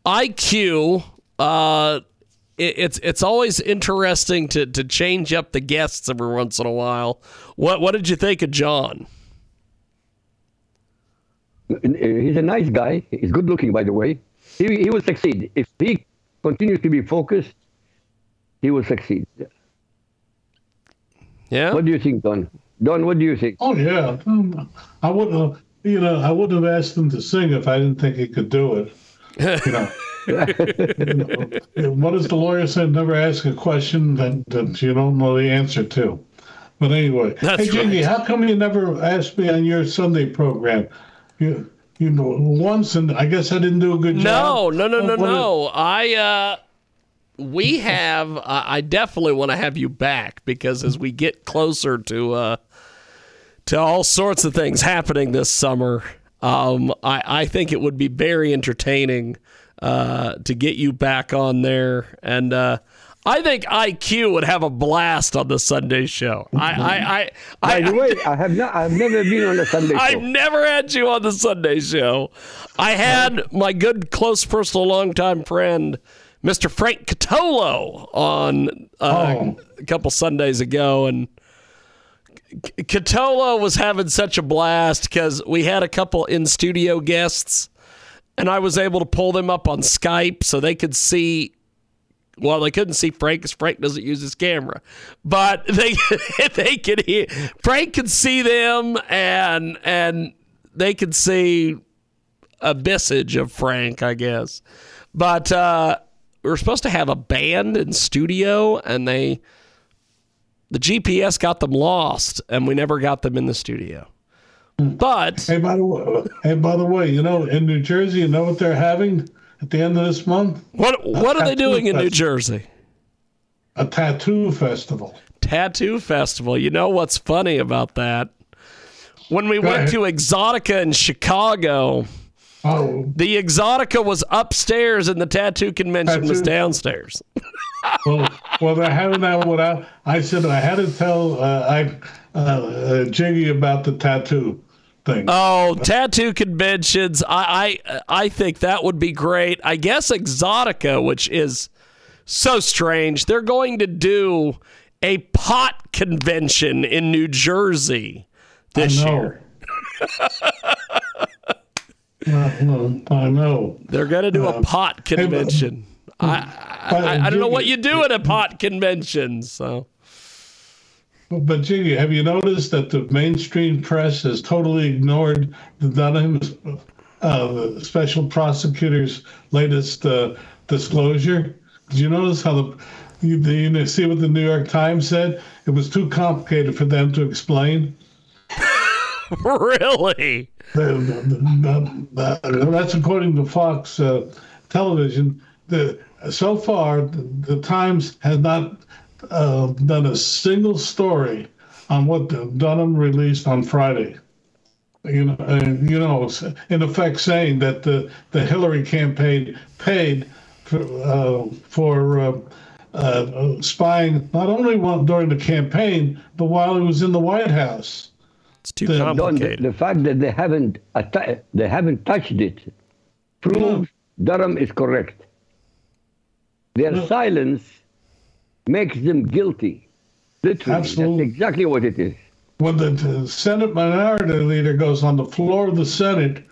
Speaker 1: IQ, uh, it, it's it's always interesting to to change up the guests every once in a while. What what did you think of John?
Speaker 3: He's a nice guy. He's good looking, by the way. He, he will succeed. If he continues to be focused, he will succeed.
Speaker 1: Yeah.
Speaker 3: What do you think, Don? Don, what do you think?
Speaker 2: Oh yeah, Um, I wouldn't. have. You know, I wouldn't have asked him to sing if I didn't think he could do it. You know. You know, what does the lawyer say? Never ask a question that, that you don't know the answer to. But anyway,
Speaker 1: That's
Speaker 2: hey Jiggy,
Speaker 1: right.
Speaker 2: how come you never asked me on your Sunday program? You, you know, once, and I guess I didn't do a good
Speaker 1: No,
Speaker 2: job.
Speaker 1: no, no, no,
Speaker 2: What- what-
Speaker 1: no. I uh we have uh, I definitely want to have you back because as we get closer to uh to all sorts of things happening this summer, um I I think it would be very entertaining uh to get you back on there and uh I think IQ would have a blast on the Sunday show. I I I,
Speaker 3: By the way, I have not. I've never been on a Sunday show.
Speaker 1: I've never had you on the Sunday show. I had my good, close, personal, longtime friend, Mr. Frank Catolo, on uh,
Speaker 2: Oh.
Speaker 1: a couple Sundays ago, and Catolo was having such a blast because we had a couple in studio guests, and I was able to pull them up on Skype so they could see well, they couldn't see Frank because Frank doesn't use his camera, but they they could hear Frank could see them and and they could see a visage of Frank, I guess. But uh, we were supposed to have a band in studio, and they the GPS got them lost, and we never got them in the studio. But
Speaker 2: Hey, by the way, hey, by the way, you know, in New Jersey, you know what they're having at the end of this month?
Speaker 1: what what are they
Speaker 2: tattoo
Speaker 1: doing in New. Jersey?
Speaker 2: A tattoo festival.
Speaker 1: Tattoo Festival. You know what's funny about that? When we went
Speaker 2: ahead.
Speaker 1: to Exotica in Chicago,
Speaker 2: Oh,
Speaker 1: the Exotica was upstairs and the tattoo convention was downstairs.
Speaker 2: well, well, they're having that without. I said I had to tell uh, I uh, uh, Jiggy about the tattoo thing.
Speaker 1: Oh, tattoo conventions. I, I I think that would be great. I guess Exotica, which is so strange, they're going to do a pot convention in New Jersey this
Speaker 2: I know.
Speaker 1: year.
Speaker 2: I know.
Speaker 1: They're going to do a
Speaker 2: Uh,
Speaker 1: pot
Speaker 2: but-
Speaker 1: convention. I, I, I, I don't know what you do at a pot convention. So
Speaker 2: But Jiggy, have you noticed that the mainstream press has totally ignored the Durham uh, special prosecutor's latest uh, disclosure? Did you notice how the you, you see what the New York Times said? It was too complicated for them to explain.
Speaker 1: really?
Speaker 2: That's according to Fox uh, Television. The, so far, the, the Times has not uh, done a single story on what Durham released on Friday. You know, uh, you know, in effect, saying that the the Hillary campaign paid for, uh, for uh, uh, spying not only during the campaign but while he was in the White House.
Speaker 1: It's too the, complicated.
Speaker 3: The, the, fact that they haven't they haven't touched it proves yeah. Durham is correct. Their yeah. silence makes them guilty. Literally, Absolutely. that's exactly what it is.
Speaker 2: When the Senate Minority Leader goes on the floor of the Senate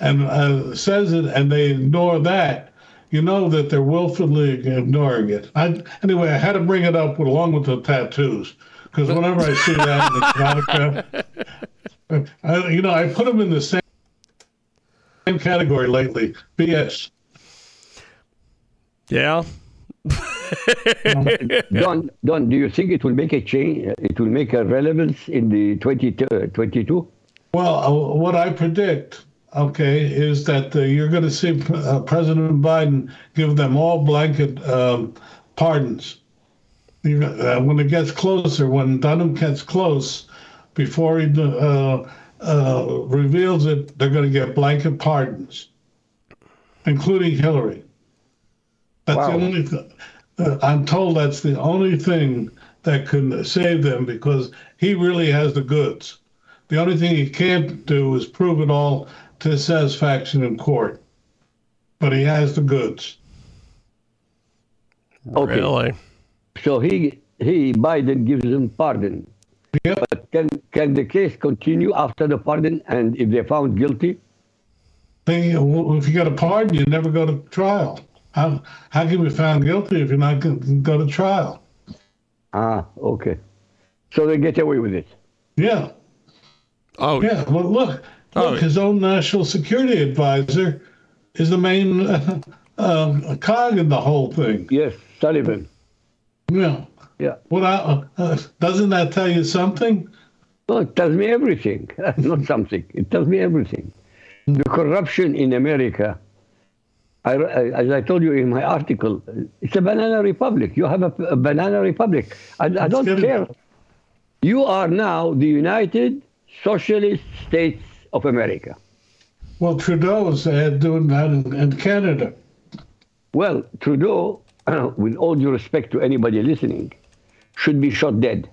Speaker 2: and uh, says it, and they ignore that, you know that they're willfully ignoring it. I, anyway, I had to bring it up with, along with the tattoos because whenever I see that in the autograph, I, you know, I put them in the same category lately. BS.
Speaker 1: Yeah,
Speaker 3: Don, Don, do you think it will make a change? It will make a relevance in the 2022?
Speaker 2: well, uh, what I predict, okay, is that uh, you're going to see uh, President Biden give them all blanket um, pardons. Uh, when it gets closer, when Durham gets close, before he uh, uh, reveals it, they're going to get blanket pardons, including Hillary. That's wow. the only. Th- uh, I'm told that's the only thing that can save them because he really has the goods. The only thing he can't do is prove it all to satisfaction in court. But he has the goods.
Speaker 3: Okay.
Speaker 1: Really?
Speaker 3: So he he Biden gives him pardon.
Speaker 2: Yep.
Speaker 3: But can can the case continue after the pardon and if they're found guilty?
Speaker 2: if you get a pardon, you never go to trial. How how can you be found guilty if you're not going to go to trial?
Speaker 3: Ah, okay. So they get away with it.
Speaker 2: Yeah.
Speaker 1: Oh.
Speaker 2: Yeah. Well, look, oh. look. His own national security advisor is the main uh, uh, cog in the whole thing.
Speaker 3: Yes, Sullivan.
Speaker 2: Yeah.
Speaker 3: Yeah.
Speaker 2: What uh, uh, doesn't that tell you something?
Speaker 3: Well, it tells me everything. Not something. It tells me everything. The corruption in America I, as I told you in my article, it's a banana republic. You have a, a banana republic. I, I don't care. You are now the United Socialist States of America.
Speaker 2: Well, Trudeau is uh, doing that in, in Canada.
Speaker 3: Well, Trudeau, with all due respect to anybody listening, should be shot dead.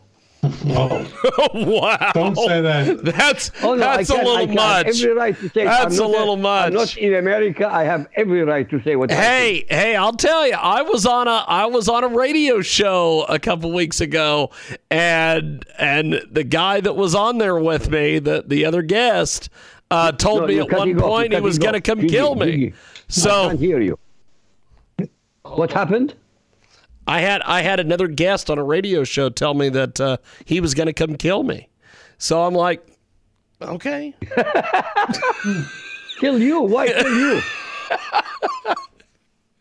Speaker 2: Oh.
Speaker 1: wow!
Speaker 2: Don't say that.
Speaker 1: That's oh, no, that's a little much.
Speaker 3: every right to say.
Speaker 1: That's a little a, much.
Speaker 3: I'm not in America. I have every right to say what.
Speaker 1: Hey, hey! I'll tell you. I was on a I was on a radio show a couple weeks ago, and and the guy that was on there with me, the the other guest, uh, told no, me at one point he was going to come kill me. So
Speaker 3: I can't hear you. What happened?
Speaker 1: I had I had another guest on a radio show tell me that uh, he was going to come kill me. So I'm like, okay.
Speaker 3: kill you? Why kill you?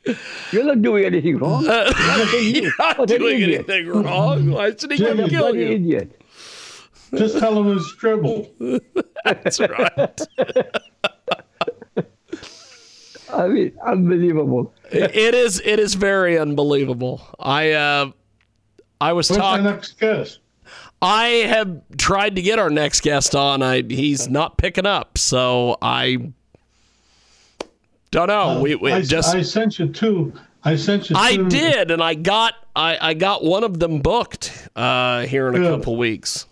Speaker 3: You're not doing anything wrong. Uh,
Speaker 1: you're not what doing anything wrong. Why should he come kill you?
Speaker 3: Idiot.
Speaker 2: Just tell him it's dribble.
Speaker 1: That's right.
Speaker 3: I mean, unbelievable.
Speaker 1: it is. It is very unbelievable. I uh, I was talking.
Speaker 2: next guest?
Speaker 1: I have tried to get our next guest on. I he's not picking up, so I don't know. Uh, we, we
Speaker 2: I,
Speaker 1: just
Speaker 2: I sent you two. I sent you. Two.
Speaker 1: I did, and I got I, I got one of them booked uh, here in a couple weeks.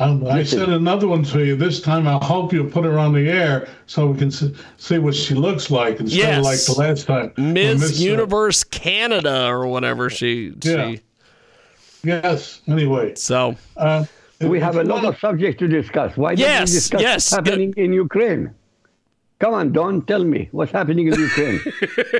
Speaker 2: Um, I sent another one to you. This time, I hope you'll put her on the air so we can see what she looks like instead
Speaker 1: yes.
Speaker 2: of like the last time.
Speaker 1: Miss Universe Canada or whatever she.
Speaker 2: Yeah.
Speaker 1: She,
Speaker 2: yes. Anyway.
Speaker 1: So.
Speaker 2: Uh,
Speaker 3: we have a lot of subjects to discuss. Why don't we discuss
Speaker 1: yes.
Speaker 3: what's happening in Ukraine? Come on, Don, tell me what's happening in Ukraine.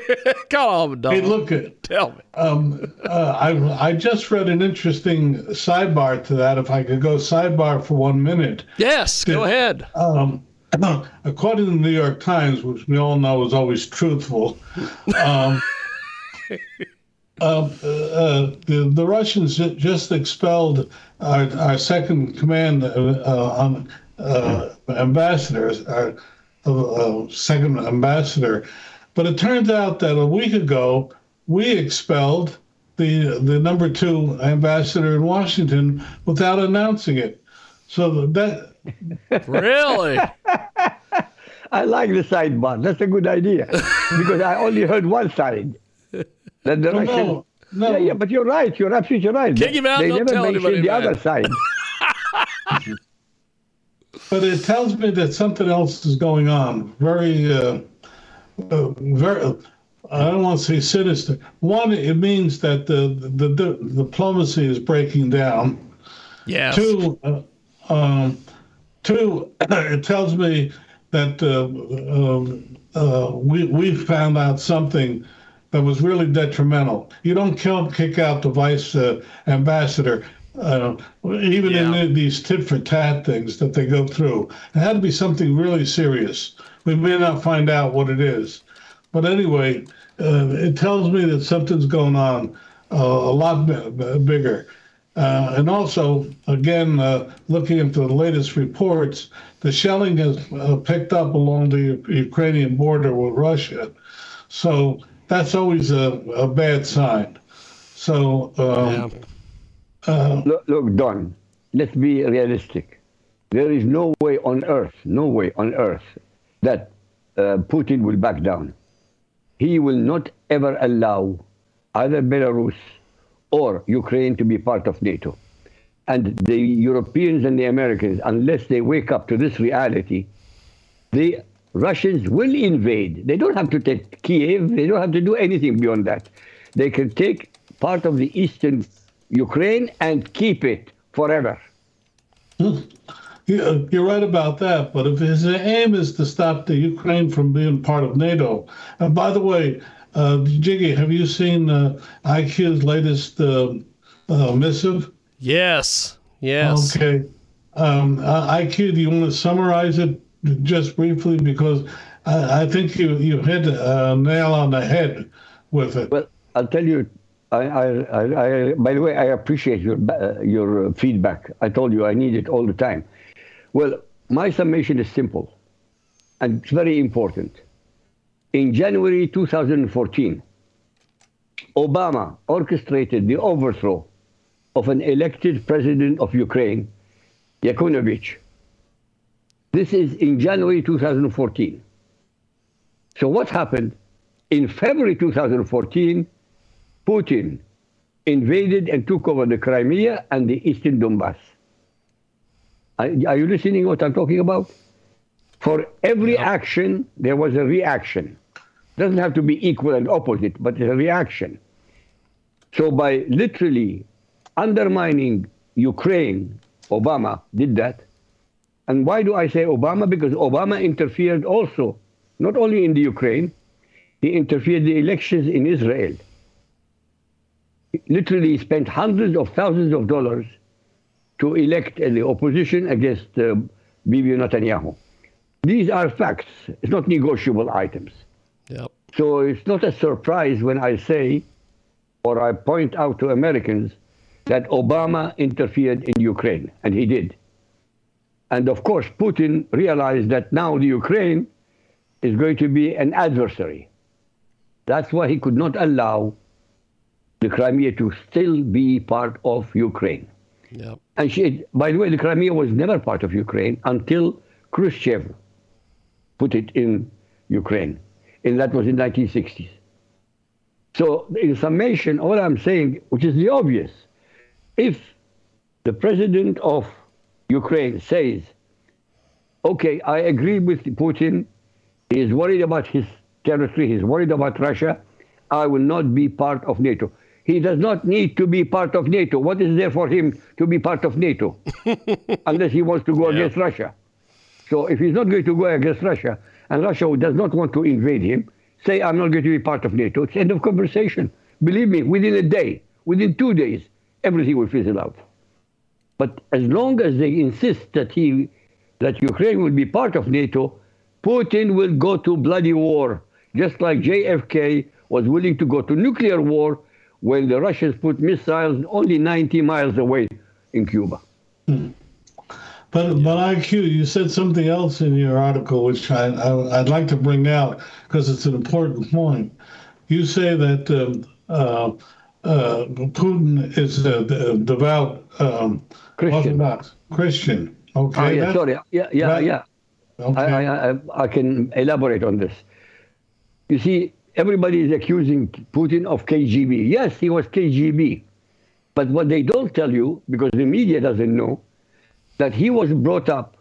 Speaker 1: Come on, Don.
Speaker 2: Hey, look at
Speaker 1: Tell me.
Speaker 2: um, uh, I I just read an interesting sidebar to that. If I could go sidebar for one minute.
Speaker 1: Yes, go ahead.
Speaker 2: Um, according to the New York Times, which we all know is always truthful, um, uh, uh, the, the Russians just expelled our, our second command uh, uh, on uh, ambassador, our uh, uh, second ambassador. But it turns out that a week ago, we expelled the the number two ambassador in Washington without announcing it. So that
Speaker 1: Really?
Speaker 3: I like the sidebar. That's a good idea because I only heard one side. That the
Speaker 2: no, no, no.
Speaker 3: Yeah, yeah, but you're right. You're absolutely right.
Speaker 1: Kick him out,
Speaker 3: They
Speaker 1: don't
Speaker 3: never
Speaker 1: tell anybody
Speaker 3: mentioned the
Speaker 1: about
Speaker 3: other side.
Speaker 2: But it tells me that something else is going on. Very, uh, uh, very. I don't want to say sinister. One, it means that the the, the diplomacy is breaking down.
Speaker 1: Yes.
Speaker 2: Two, uh, um, two, it tells me that uh, um, uh, we we found out something that was really detrimental. You don't kill, kick out the vice uh, ambassador, uh, even
Speaker 1: Yeah.
Speaker 2: in these tit for tat things that they go through. It had to be something really serious. We may not find out what it is, but anyway, uh, it tells me that something's going on uh, a lot b- bigger. Uh, and also, again, uh, looking into the latest reports, the shelling has uh, picked up along the Ukrainian border with Russia. So that's always a, a bad sign. So, um, uh,
Speaker 3: Look, look, Don, let's be realistic. There is no way on earth, no way on earth that uh, Putin will back down. He will not ever allow either Belarus or Ukraine to be part of NATO. And the Europeans and the Americans, unless they wake up to this reality, the Russians will invade. They don't have to take Kiev. They don't have to do anything beyond that. They can take part of the eastern Ukraine and keep it forever.
Speaker 2: You're right about that, but if his aim is to stop the Ukraine from being part of NATO, and by the way, uh, Jiggy, have you seen uh, IQ's latest uh, uh, missive?
Speaker 1: Yes. Yes.
Speaker 2: Okay. Um, uh, IQ, do you want to summarize it just briefly? Because I, I think you, you hit a nail on the head with it.
Speaker 3: Well, I'll tell you. I, I, I, by the way, I appreciate your uh, your feedback. I told you I need it all the time. Well, my summation is simple, and it's very important. In January 2014, Obama orchestrated the overthrow of an elected president of Ukraine, Yakunovich. This is in January 2014. So what happened? In February 2014, Putin invaded and took over the Crimea and the eastern Donbass. Are, are you listening what I'm talking about? For every action, there was a reaction. Doesn't have to be equal and opposite, but it's a reaction. So by literally undermining Ukraine, Obama did that. And why do I say Obama? Because Obama interfered also, not only in the Ukraine, he interfered the elections in Israel. Literally spent hundreds of thousands of dollars to elect the opposition against uh, Bibi Netanyahu. These are facts. It's not negotiable items.
Speaker 1: Yep.
Speaker 3: So it's not a surprise when I say, or I point out to Americans, that Obama interfered in Ukraine, and he did. And of course, Putin realized that now the Ukraine is going to be an adversary. That's why he could not allow the Crimea to still be part of Ukraine.
Speaker 1: Yep.
Speaker 3: And she, by the way, the Crimea was never part of Ukraine until Khrushchev put it in Ukraine. And that was in 1960s. So in summation, all I'm saying, which is the obvious, if the president of Ukraine says, okay, I agree with Putin, he is worried about his territory, he's worried about Russia, I will not be part of NATO. He does not need to be part of NATO. What is there for him to be part of NATO? Unless he wants to go against Russia. So if he's not going to go against Russia, and Russia does not want to invade him, say, I'm not going to be part of NATO, it's end of conversation. Believe me, within a day, within two days, everything will fizzle out. But as long as they insist that he, that Ukraine will be part of NATO, Putin will go to bloody war, just like JFK was willing to go to nuclear war when the Russians put missiles only 90 miles away in Cuba.
Speaker 2: But but IQ, you said something else in your article, which I, I would like to bring out because it's an important point. You say that um, uh, uh, Putin is a, a devout um,
Speaker 3: Christian.
Speaker 2: Orthodox Christian. Okay.
Speaker 3: Oh, yeah,
Speaker 2: that-
Speaker 3: sorry. Yeah, yeah,
Speaker 2: that-
Speaker 3: yeah.
Speaker 2: Okay.
Speaker 3: I, I, I can elaborate on this. You see, everybody is accusing Putin of KGB. Yes, he was KGB. But what they don't tell you, because the media doesn't know, that he was brought up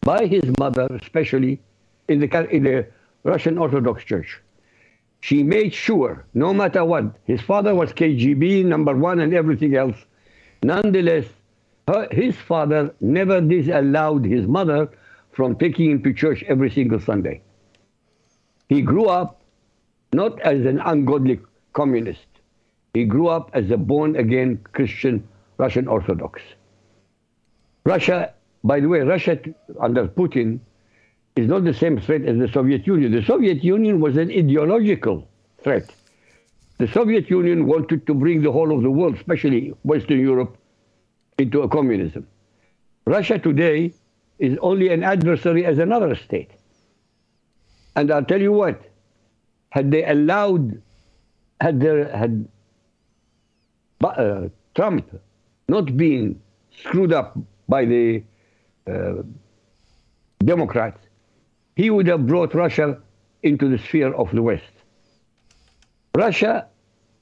Speaker 3: by his mother, especially in the, in the Russian Orthodox Church. She made sure, no matter what, his father was KGB, number one, and everything else. Nonetheless, her, his father never disallowed his mother from taking him to church every single Sunday. He grew up not as an ungodly communist. He grew up as a born again Christian Russian Orthodox. Russia, by the way, Russia under Putin is not the same threat as the Soviet Union. The Soviet Union was an ideological threat. The Soviet Union wanted to bring the whole of the world, especially Western Europe, into a communism. Russia today is only an adversary as another state. And I'll tell you what, had they allowed, had there had uh, Trump not been screwed up by the uh, Democrats, he would have brought Russia into the sphere of the West. Russia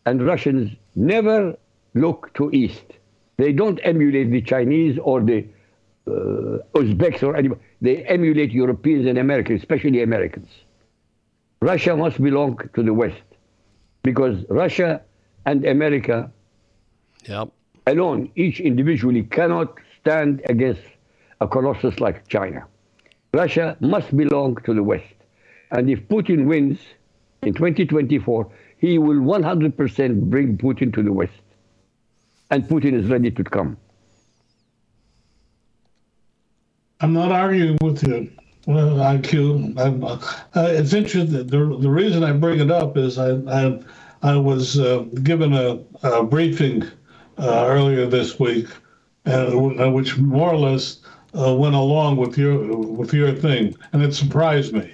Speaker 3: and Russians never look to East. They don't emulate the Chinese or the uh, Uzbeks or anybody. They emulate Europeans and Americans, especially Americans. Russia must belong to the West because Russia and America
Speaker 1: Yep.
Speaker 3: alone, each individually, cannot stand against a colossus like China. Russia must belong to the West. And if Putin wins in 2024, he will 100% bring Putin to the West. And Putin is ready to come.
Speaker 2: I'm not arguing with you, well, IQ. I'm, uh, it's interesting. The, the reason I bring it up is I I, I was uh, given a, a briefing uh, earlier this week, uh, which more or less uh, went along with your with your thing, and it surprised me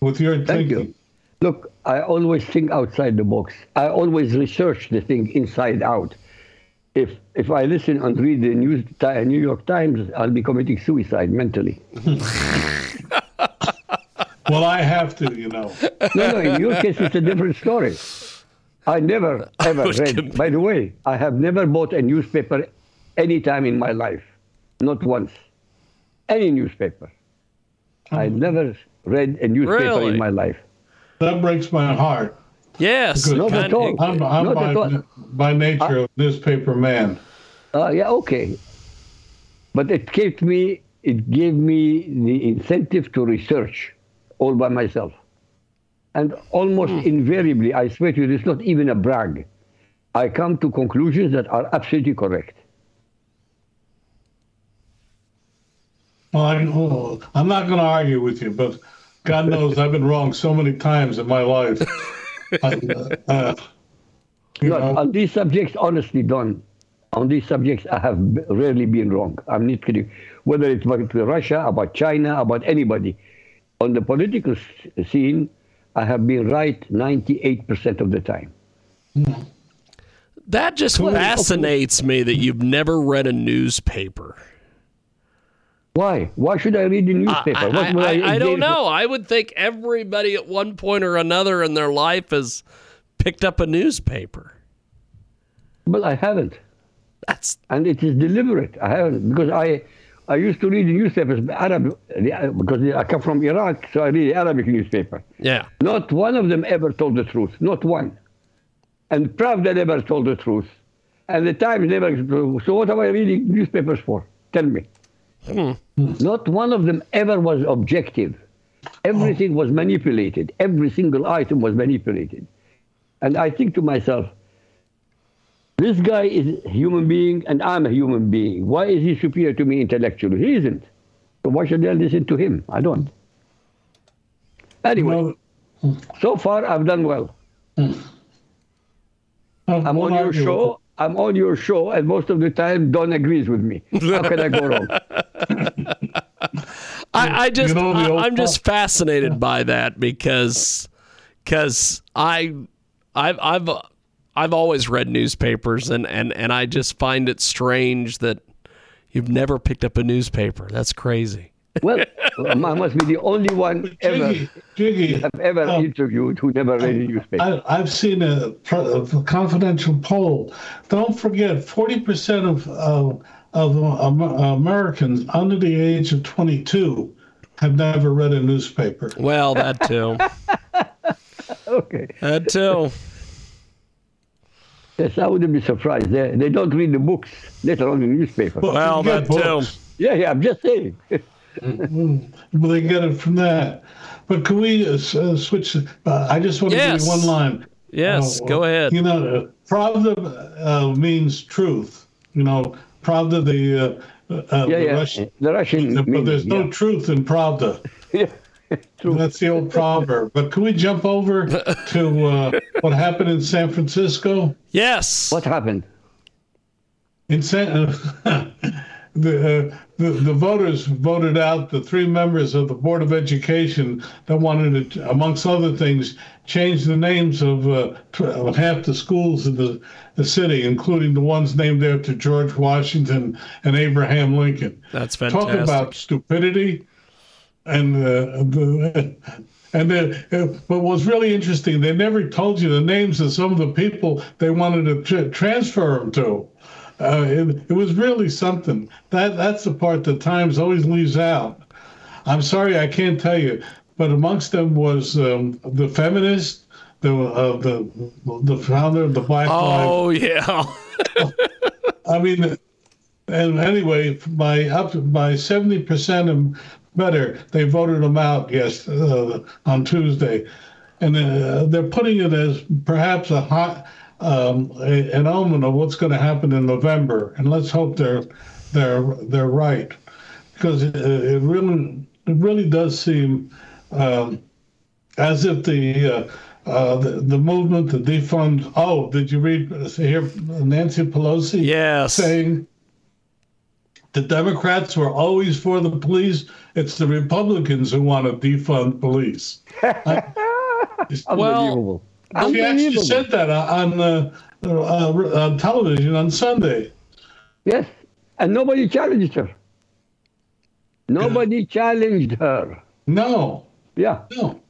Speaker 2: with your
Speaker 3: Thank
Speaker 2: thinking.
Speaker 3: you. Look, I always think outside the box. I always research the thing inside out. If if I listen and read the news, New York Times, I'll be committing suicide mentally.
Speaker 2: Well, I have to, you know.
Speaker 3: No, no, in your case, it's a different story. I never, ever
Speaker 1: was
Speaker 3: read.
Speaker 1: com-
Speaker 3: By the way, I have never bought a newspaper any time in my life. Not once. Any newspaper. I never read a newspaper
Speaker 1: Really?
Speaker 3: in my life.
Speaker 2: That breaks my heart.
Speaker 1: Yes.
Speaker 2: Good.
Speaker 3: Not at all.
Speaker 2: I'm, I'm
Speaker 3: Not
Speaker 2: by,
Speaker 3: at all.
Speaker 2: by nature a newspaper man.
Speaker 3: Uh, yeah, okay. But it gave me, it gave me the incentive to research all by myself. And almost invariably, I swear to you, it's not even a brag. I come to conclusions that are absolutely correct.
Speaker 2: Well, I, well, I'm not going to argue with you, but God knows I've been wrong so many times in my life. I, uh, you
Speaker 3: No, on these subjects, honestly, Don, on these subjects, I have rarely been wrong. I'm not kidding. Whether it's about Russia, about China, about anybody. On the political scene, I have been right 98% of the time.
Speaker 1: That just fascinates me that you've never read a newspaper.
Speaker 3: Why? Why should I read the newspaper?
Speaker 1: I, I, I, I don't know. I would think everybody at one point or another in their life has picked up a newspaper.
Speaker 3: Well, I haven't.
Speaker 1: That's
Speaker 3: And it is deliberate. I haven't. Because I, I used to read the newspapers, Arab, because I come from Iraq, so I read the Arabic newspaper.
Speaker 1: yeah.
Speaker 3: Not one of them ever told the truth. Not one. And Pravda never told the truth. And the Times never. So what am I reading newspapers for? Tell me. Hmm. Not one of them ever was objective. Everything was manipulated. Every single item was manipulated. And I think to myself, this guy is a human being and I'm a human being. Why is he superior to me intellectually? He isn't. So why should I listen to him? I don't. Anyway,
Speaker 2: Well,
Speaker 3: so far I've done well.
Speaker 2: I
Speaker 3: I'm on your
Speaker 2: argue
Speaker 3: show. I'm on your show, and most of the time, Don agrees with me. How can I go wrong?
Speaker 1: I, I just,
Speaker 2: you know
Speaker 1: I, I'm just
Speaker 2: pro-
Speaker 1: fascinated by that because because I I've I've I've always read newspapers and, and, and I just find it strange that you've never picked up a newspaper. That's crazy.
Speaker 3: Well, I must be the only one ever
Speaker 2: Jiggy, Jiggy,
Speaker 3: I've ever
Speaker 2: um,
Speaker 3: interviewed who never read a newspaper.
Speaker 2: I, I've seen a, a confidential poll. Don't forget, 40% of, of, of Am- Americans under the age of 22 have never read a newspaper.
Speaker 1: Well, that too.
Speaker 3: okay.
Speaker 1: that too.
Speaker 3: Yes, I wouldn't be surprised. They, they don't read the books, let alone the newspaper.
Speaker 1: Well,
Speaker 2: you
Speaker 1: that too.
Speaker 3: Yeah, yeah, I'm just saying.
Speaker 2: Well, they get it from that. But can we uh, uh, switch? Uh, I just want to
Speaker 1: Yes.
Speaker 2: give you one line.
Speaker 1: Yes,
Speaker 2: Uh,
Speaker 1: go ahead.
Speaker 2: You know, uh, Pravda uh, means truth. You know, Pravda, the, uh, uh,
Speaker 3: Yeah,
Speaker 2: the
Speaker 3: yeah.
Speaker 2: Russian.
Speaker 3: The Russian.
Speaker 2: But
Speaker 3: meaning,
Speaker 2: there's no
Speaker 3: yeah.
Speaker 2: truth in Pravda.
Speaker 3: Yeah. True.
Speaker 2: That's the old proverb. But can we jump over to uh, what happened in San Francisco?
Speaker 1: Yes.
Speaker 3: What happened?
Speaker 2: In San, the, uh, the the voters voted out the three members of the Board of Education that wanted to, amongst other things, change the names of, uh, tw- of half the schools in the, the city, including the ones named after George Washington and Abraham Lincoln.
Speaker 1: That's fantastic.
Speaker 2: Talk about stupidity and uh. And then, what was really interesting, they never told you the names of some of the people they wanted to tr- transfer them to. Uh, it, it was really something. That that's the part that Times always leaves out. I'm sorry, I can't tell you, but amongst them was um, the feminist, the uh, the the founder of the Black
Speaker 1: Oh yeah.
Speaker 2: I mean, and anyway, by up by seventy percent and better, they voted them out. Yes, uh, on Tuesday, and uh, they're putting it as perhaps a hot um, a, an omen of what's going to happen in November. And let's hope they're they're they're right, because it, it really it really does seem um, as if the uh, uh, the, the movement, the defund. Oh, did you read hear Nancy Pelosi?
Speaker 1: Yes.
Speaker 2: saying the Democrats were always for the police. It's the Republicans who want to defund police.
Speaker 3: Unbelievable.
Speaker 2: She actually said that on uh, uh, on television on Sunday.
Speaker 3: Yes. And nobody challenged her. Nobody challenged her.
Speaker 2: No,
Speaker 3: Yeah.
Speaker 2: no,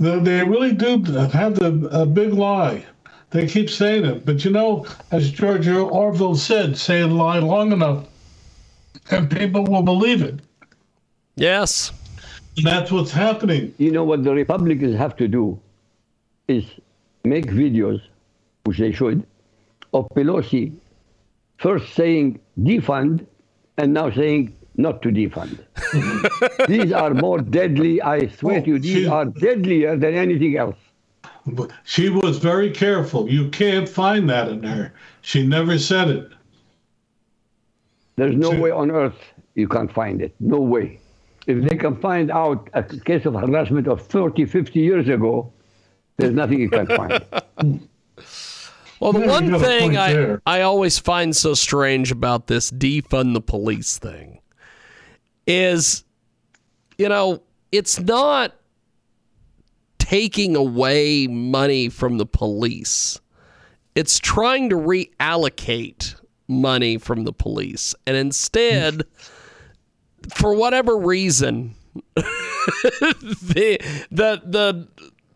Speaker 2: they, they really do have the a big lie. They keep saying it, but you know, as George Orwell said, say a lie long enough, and people will believe it.
Speaker 1: Yes.
Speaker 2: And that's what's happening.
Speaker 3: You know what the Republicans have to do is make videos, which they should, of Pelosi first saying defund and now saying not to defund. these are more deadly, I swear to you, these
Speaker 2: she-
Speaker 3: are deadlier than anything else.
Speaker 2: But She was very careful. You can't find that in her. She never said it.
Speaker 3: There's no
Speaker 2: She-
Speaker 3: way on earth you can find it. No way. If they can find out a case of harassment of 30, 50 years ago, there's nothing you can find.
Speaker 1: Well, the
Speaker 2: Yeah,
Speaker 1: one thing I,
Speaker 2: there.
Speaker 1: I always find so strange about this defund the police thing is, you know, it's not taking away money from the police. It's trying to reallocate money from the police. And instead, for whatever reason, the, the, the,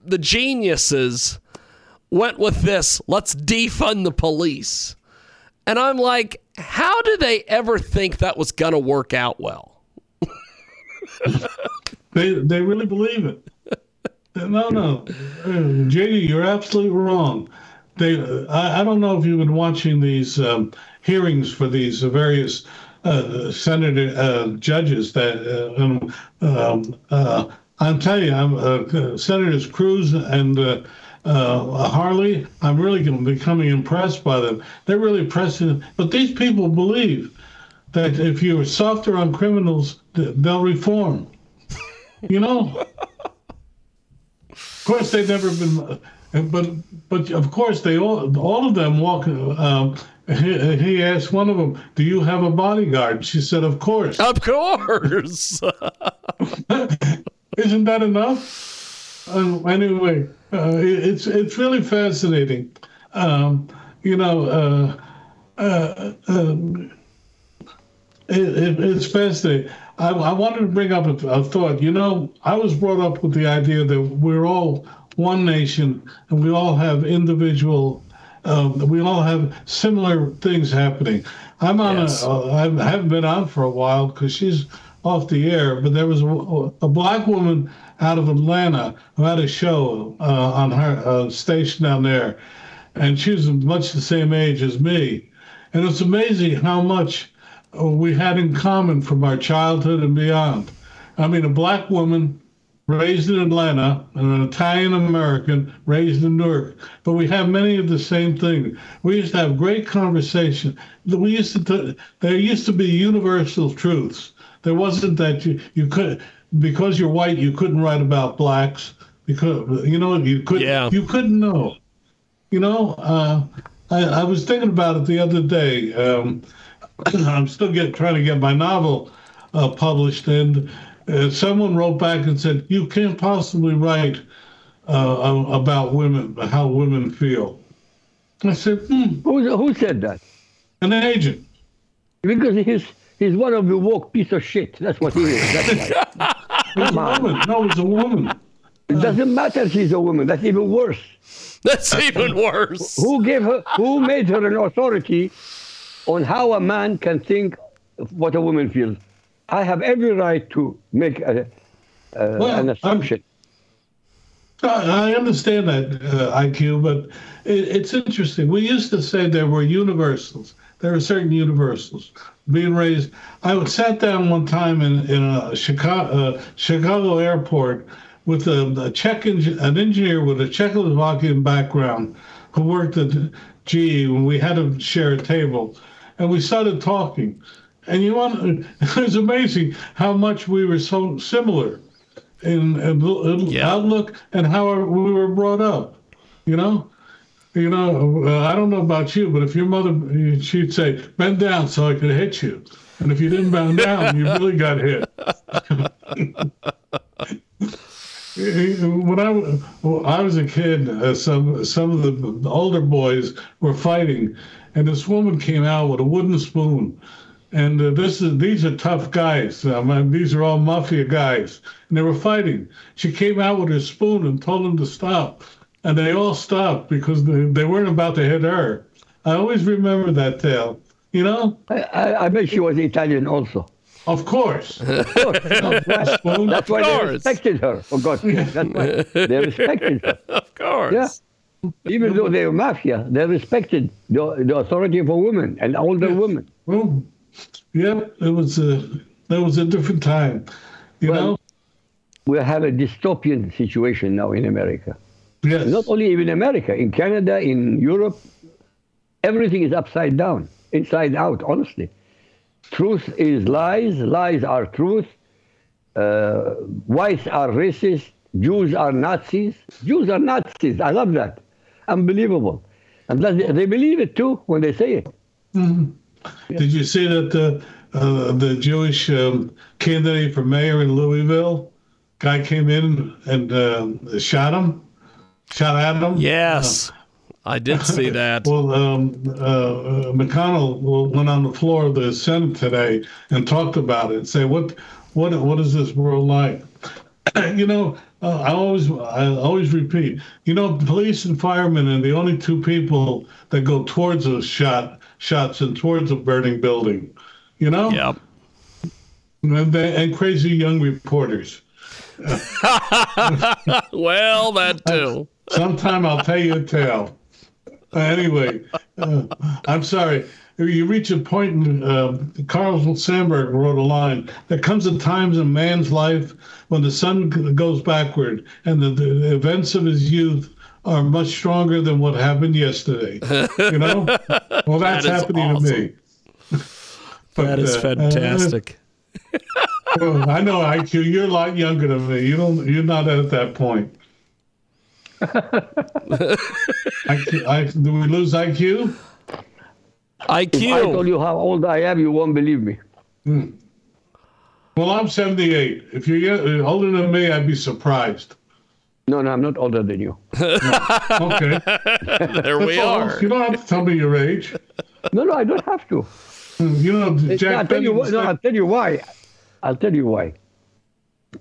Speaker 1: the geniuses went with this let's defund the police. And I'm like, how did they ever think that was going to work out well?
Speaker 2: They they really believe it. No, no, JD, you're absolutely wrong. They, I, I don't know if you've been watching these um, hearings for these various uh, senator uh, judges that uh, um, um, uh, I'm telling you, I'm, uh, Senators Cruz and uh, uh, Hawley, I'm really becoming impressed by them. They're really pressing, but these people believe that if you're softer on criminals, they'll reform. You know. of course, they've never been, but but of course they all all of them walk. He, he asked one of them, "Do you have a bodyguard?" She said, "Of course."
Speaker 1: Of course.
Speaker 2: Isn't that enough? Um, anyway, uh, it, it's it's really fascinating. Um, you know, uh, uh, um, it, it, it's fascinating. I, I, wanted to bring up a, a, thought. You know, I was brought up with the idea that we're all one nation and we all have individual, um, we all have similar things happening. I'm on yes. a, uh, I haven't been on for a while because she's off the air, but there was a, a, black woman out of Atlanta who had a show uh, on her uh, station down there, and she was much the same age as me. And it's amazing how much we had in common from our childhood and beyond. I mean, a black woman raised in Atlanta and an Italian American raised in Newark, but we have many of the same things. We used to have great conversation. We used to, there used to be universal truths. There wasn't that you, you could, because you're white, you couldn't write about blacks because, you know, you couldn't, yeah. you couldn't know. You know, uh, I, I was thinking about it the other day. Um, I'm still get trying to get my novel uh, published, and uh, someone wrote back and said, "You can't possibly write uh, about women, how women feel." I said, hmm.
Speaker 3: who, who said that?
Speaker 2: An agent.
Speaker 3: Because he's he's one of the woke piece of shit. That's what he is. That's
Speaker 2: right. it's a woman. No, it's a woman.
Speaker 3: It doesn't matter if she's a woman. That's even worse.
Speaker 1: That's even worse.
Speaker 3: Who gave her? Who made her an authority on how a man can think what a woman feels. I have every right to make a, a, well, an assumption.
Speaker 2: I understand that uh, IQ, but it, it's interesting. We used to say there were universals. There are certain universals. Being raised, I sat down one time in in a Chicago uh, Chicago airport with a, a Czech an engineer with a Czechoslovakian background who worked at GE when we had to share a table and we started talking. And you want it was amazing how much we were so similar in, in, in yeah. outlook and how we were brought up. You know, you know. Uh, I don't know about you, but if your mother, she'd say, "Bend down so I could hit you," and if you didn't bend down, you really got hit. when I, when I was a kid, uh, some some of the older boys were fighting, and this woman came out with a wooden spoon. And uh, this is these are tough guys. Um, these are all mafia guys, and they were fighting. She came out with her spoon and told them to stop, and they all stopped because they, they weren't about to hit her. I always remember that tale. You know,
Speaker 3: I, I, I bet she was Italian also.
Speaker 2: Of course.
Speaker 3: Of course. that's why, that's why they respected her. For God's sake. That's why they respected her.
Speaker 1: Of course.
Speaker 3: Yeah. Even though they were mafia, they respected the, the authority of a woman and older yes. women.
Speaker 2: Well, yeah, it was a that was a different time. You well, know,
Speaker 3: we have a dystopian situation now in America.
Speaker 2: Yes.
Speaker 3: Not only in America, in Canada, in Europe, everything is upside down, inside out. Honestly, truth is lies, lies are truth. Uh, whites are racist, Jews are Nazis. Jews are Nazis. I love that unbelievable. And they believe it too when they say it.
Speaker 2: Mm-hmm. Yeah. Did you see that the uh, the Jewish um, candidate for mayor in Louisville guy came in and uh, shot him, shot at him?
Speaker 1: Yes. Uh, I did see that.
Speaker 2: well, um, uh, McConnell went on the floor of the Senate today and talked about it. Say, what, what, what is this world like? you know, uh, I always I always repeat. You know, police and firemen are the only two people that go towards a shot shots and towards a burning building. You know.
Speaker 1: Yep.
Speaker 2: And, and crazy young reporters.
Speaker 1: well, that too.
Speaker 2: Sometime I'll tell you a tale. anyway, uh, I'm sorry. You reach a point, in, uh, Carl Sandburg wrote a line There comes a time in man's life when the sun goes backward and the, the events of his youth are much stronger than what happened yesterday. You know? Well, that's
Speaker 1: That is
Speaker 2: happening
Speaker 1: awesome.
Speaker 2: to me. But,
Speaker 1: That is
Speaker 2: uh,
Speaker 1: fantastic.
Speaker 2: well, I know IQ. You're a lot younger than me. You don't. You're not at that point. IQ, I, do we lose IQ? IQ.
Speaker 3: If I told you how old I am, you won't believe me.
Speaker 2: Well, I'm 78. If you're older than me, I'd be surprised.
Speaker 3: No, no, I'm not older than you.
Speaker 2: Okay.
Speaker 1: There we
Speaker 2: That's all.
Speaker 1: are.
Speaker 2: You don't have to tell me your age.
Speaker 3: No, no, I don't have to.
Speaker 2: Hmm, you know, Jack
Speaker 3: I'll tell you
Speaker 2: Benny
Speaker 3: why. No, I'll tell you why. I'll tell you why.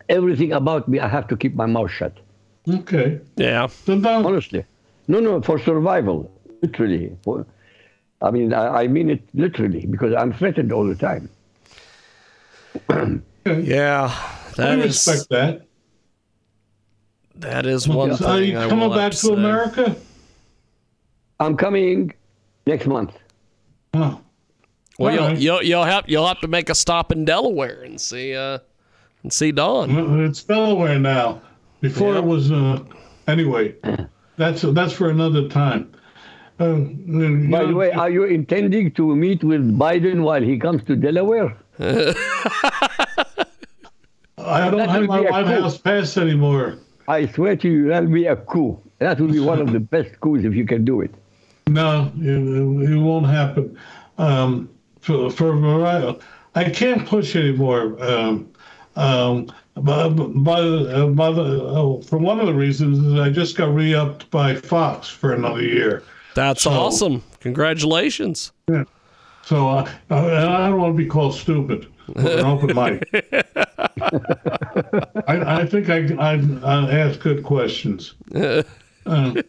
Speaker 3: Everything about me, I have to keep my mouth shut.
Speaker 2: Okay.
Speaker 1: Yeah.
Speaker 3: Honestly. No, no, for survival, literally. For, I mean, I, I mean it literally because I'm threatened all the time.
Speaker 1: Yeah.
Speaker 2: I
Speaker 1: That is
Speaker 2: respect that.
Speaker 1: That is one
Speaker 2: So are
Speaker 1: thing.
Speaker 2: you
Speaker 1: I
Speaker 2: coming
Speaker 1: will
Speaker 2: back
Speaker 1: have
Speaker 2: to. America?
Speaker 3: I'm coming next month.
Speaker 2: Oh.
Speaker 1: Well, you'll,
Speaker 2: Alright.
Speaker 1: you'll you'll have you'll have to make a stop in Delaware and see uh and see Don.
Speaker 2: Well, It's Delaware now. Before
Speaker 1: Yeah.
Speaker 2: it was. Uh, anyway, that's that's for another time. Uh, you
Speaker 3: By
Speaker 2: know,
Speaker 3: the way, are you intending to meet with Biden while he comes to Delaware?
Speaker 2: I don't
Speaker 3: that
Speaker 2: have my
Speaker 3: a
Speaker 2: White. House pass anymore.
Speaker 3: I swear to you, that'll be a coup. That will be one of the best coups if you can do it.
Speaker 2: No, it, it won't happen. Um, for for Mariah, I can't push anymore. Um, um, but, but, uh, by the, oh, for one of the reasons is I just got re-upped by Fox for another year.
Speaker 1: That's
Speaker 2: So-
Speaker 1: awesome. Congratulations. Yeah.
Speaker 2: So uh, I, I don't want to be called stupid. With An open mic. I, I think I, I, I ask good questions. Uh,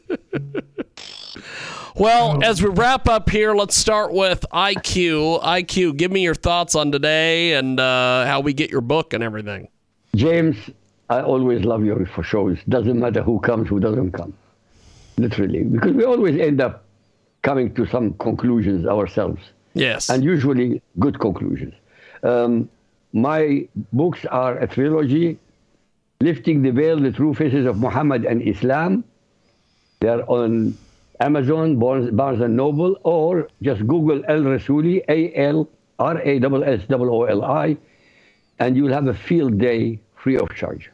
Speaker 1: Well, as we wrap up here, let's start with IQ. IQ, give me your thoughts on today and uh, how we get your book and everything.
Speaker 3: James, I always love your for shows. Doesn't matter who comes, who doesn't come. Literally, because we always end up coming to some conclusions ourselves,
Speaker 1: Yes.
Speaker 3: and usually good conclusions. Um, my books are a trilogy, Lifting the Veil, The True Faces of Muhammad and Islam. They're on Amazon, Barnes, Barnes and Noble, or just Google Al Rassolli, A L R A S S O O L I, and you'll have a field day free of charge.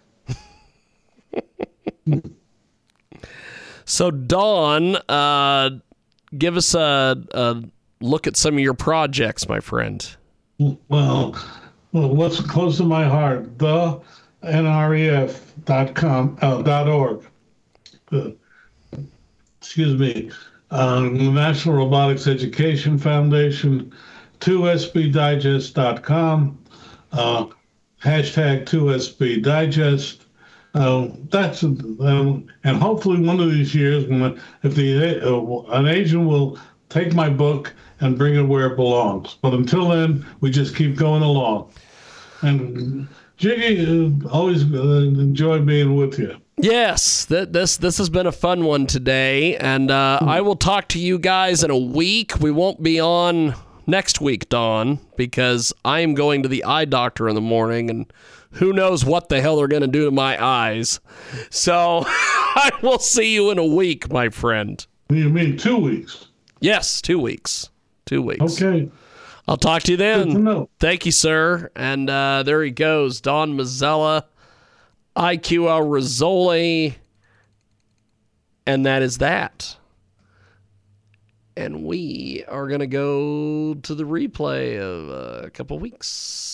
Speaker 1: So, Don, uh, give us a, a look at some of your projects, my friend.
Speaker 2: Well, what's close to my heart? The nref.com uh, dot org. Uh, excuse me. Um, the National Robotics Education Foundation, 2sbdigest.com, uh, hashtag 2sbdigest. Uh, that's um, and hopefully one of these years, when if the uh, an agent will take my book and bring it where it belongs. But until then, we just keep going along. And Jiggy, uh, always uh, enjoy being with you.
Speaker 1: Yes, th- this this has been a fun one today, and uh, I will talk to you guys in a week. We won't be on next week, Don, because I am going to the eye doctor in the morning, and who knows what the hell they're going to do to my eyes. So I will see you in a week, my friend.
Speaker 2: You mean two weeks?
Speaker 1: Yes, two weeks. Two weeks.
Speaker 2: Okay.
Speaker 1: I'll talk to you
Speaker 2: to
Speaker 1: then.
Speaker 2: know.
Speaker 1: Thank you, sir. And uh, there he goes, Don Mazzella, Iq Al Rassolli. And that is that. And we are going to go to the replay of uh, a couple weeks.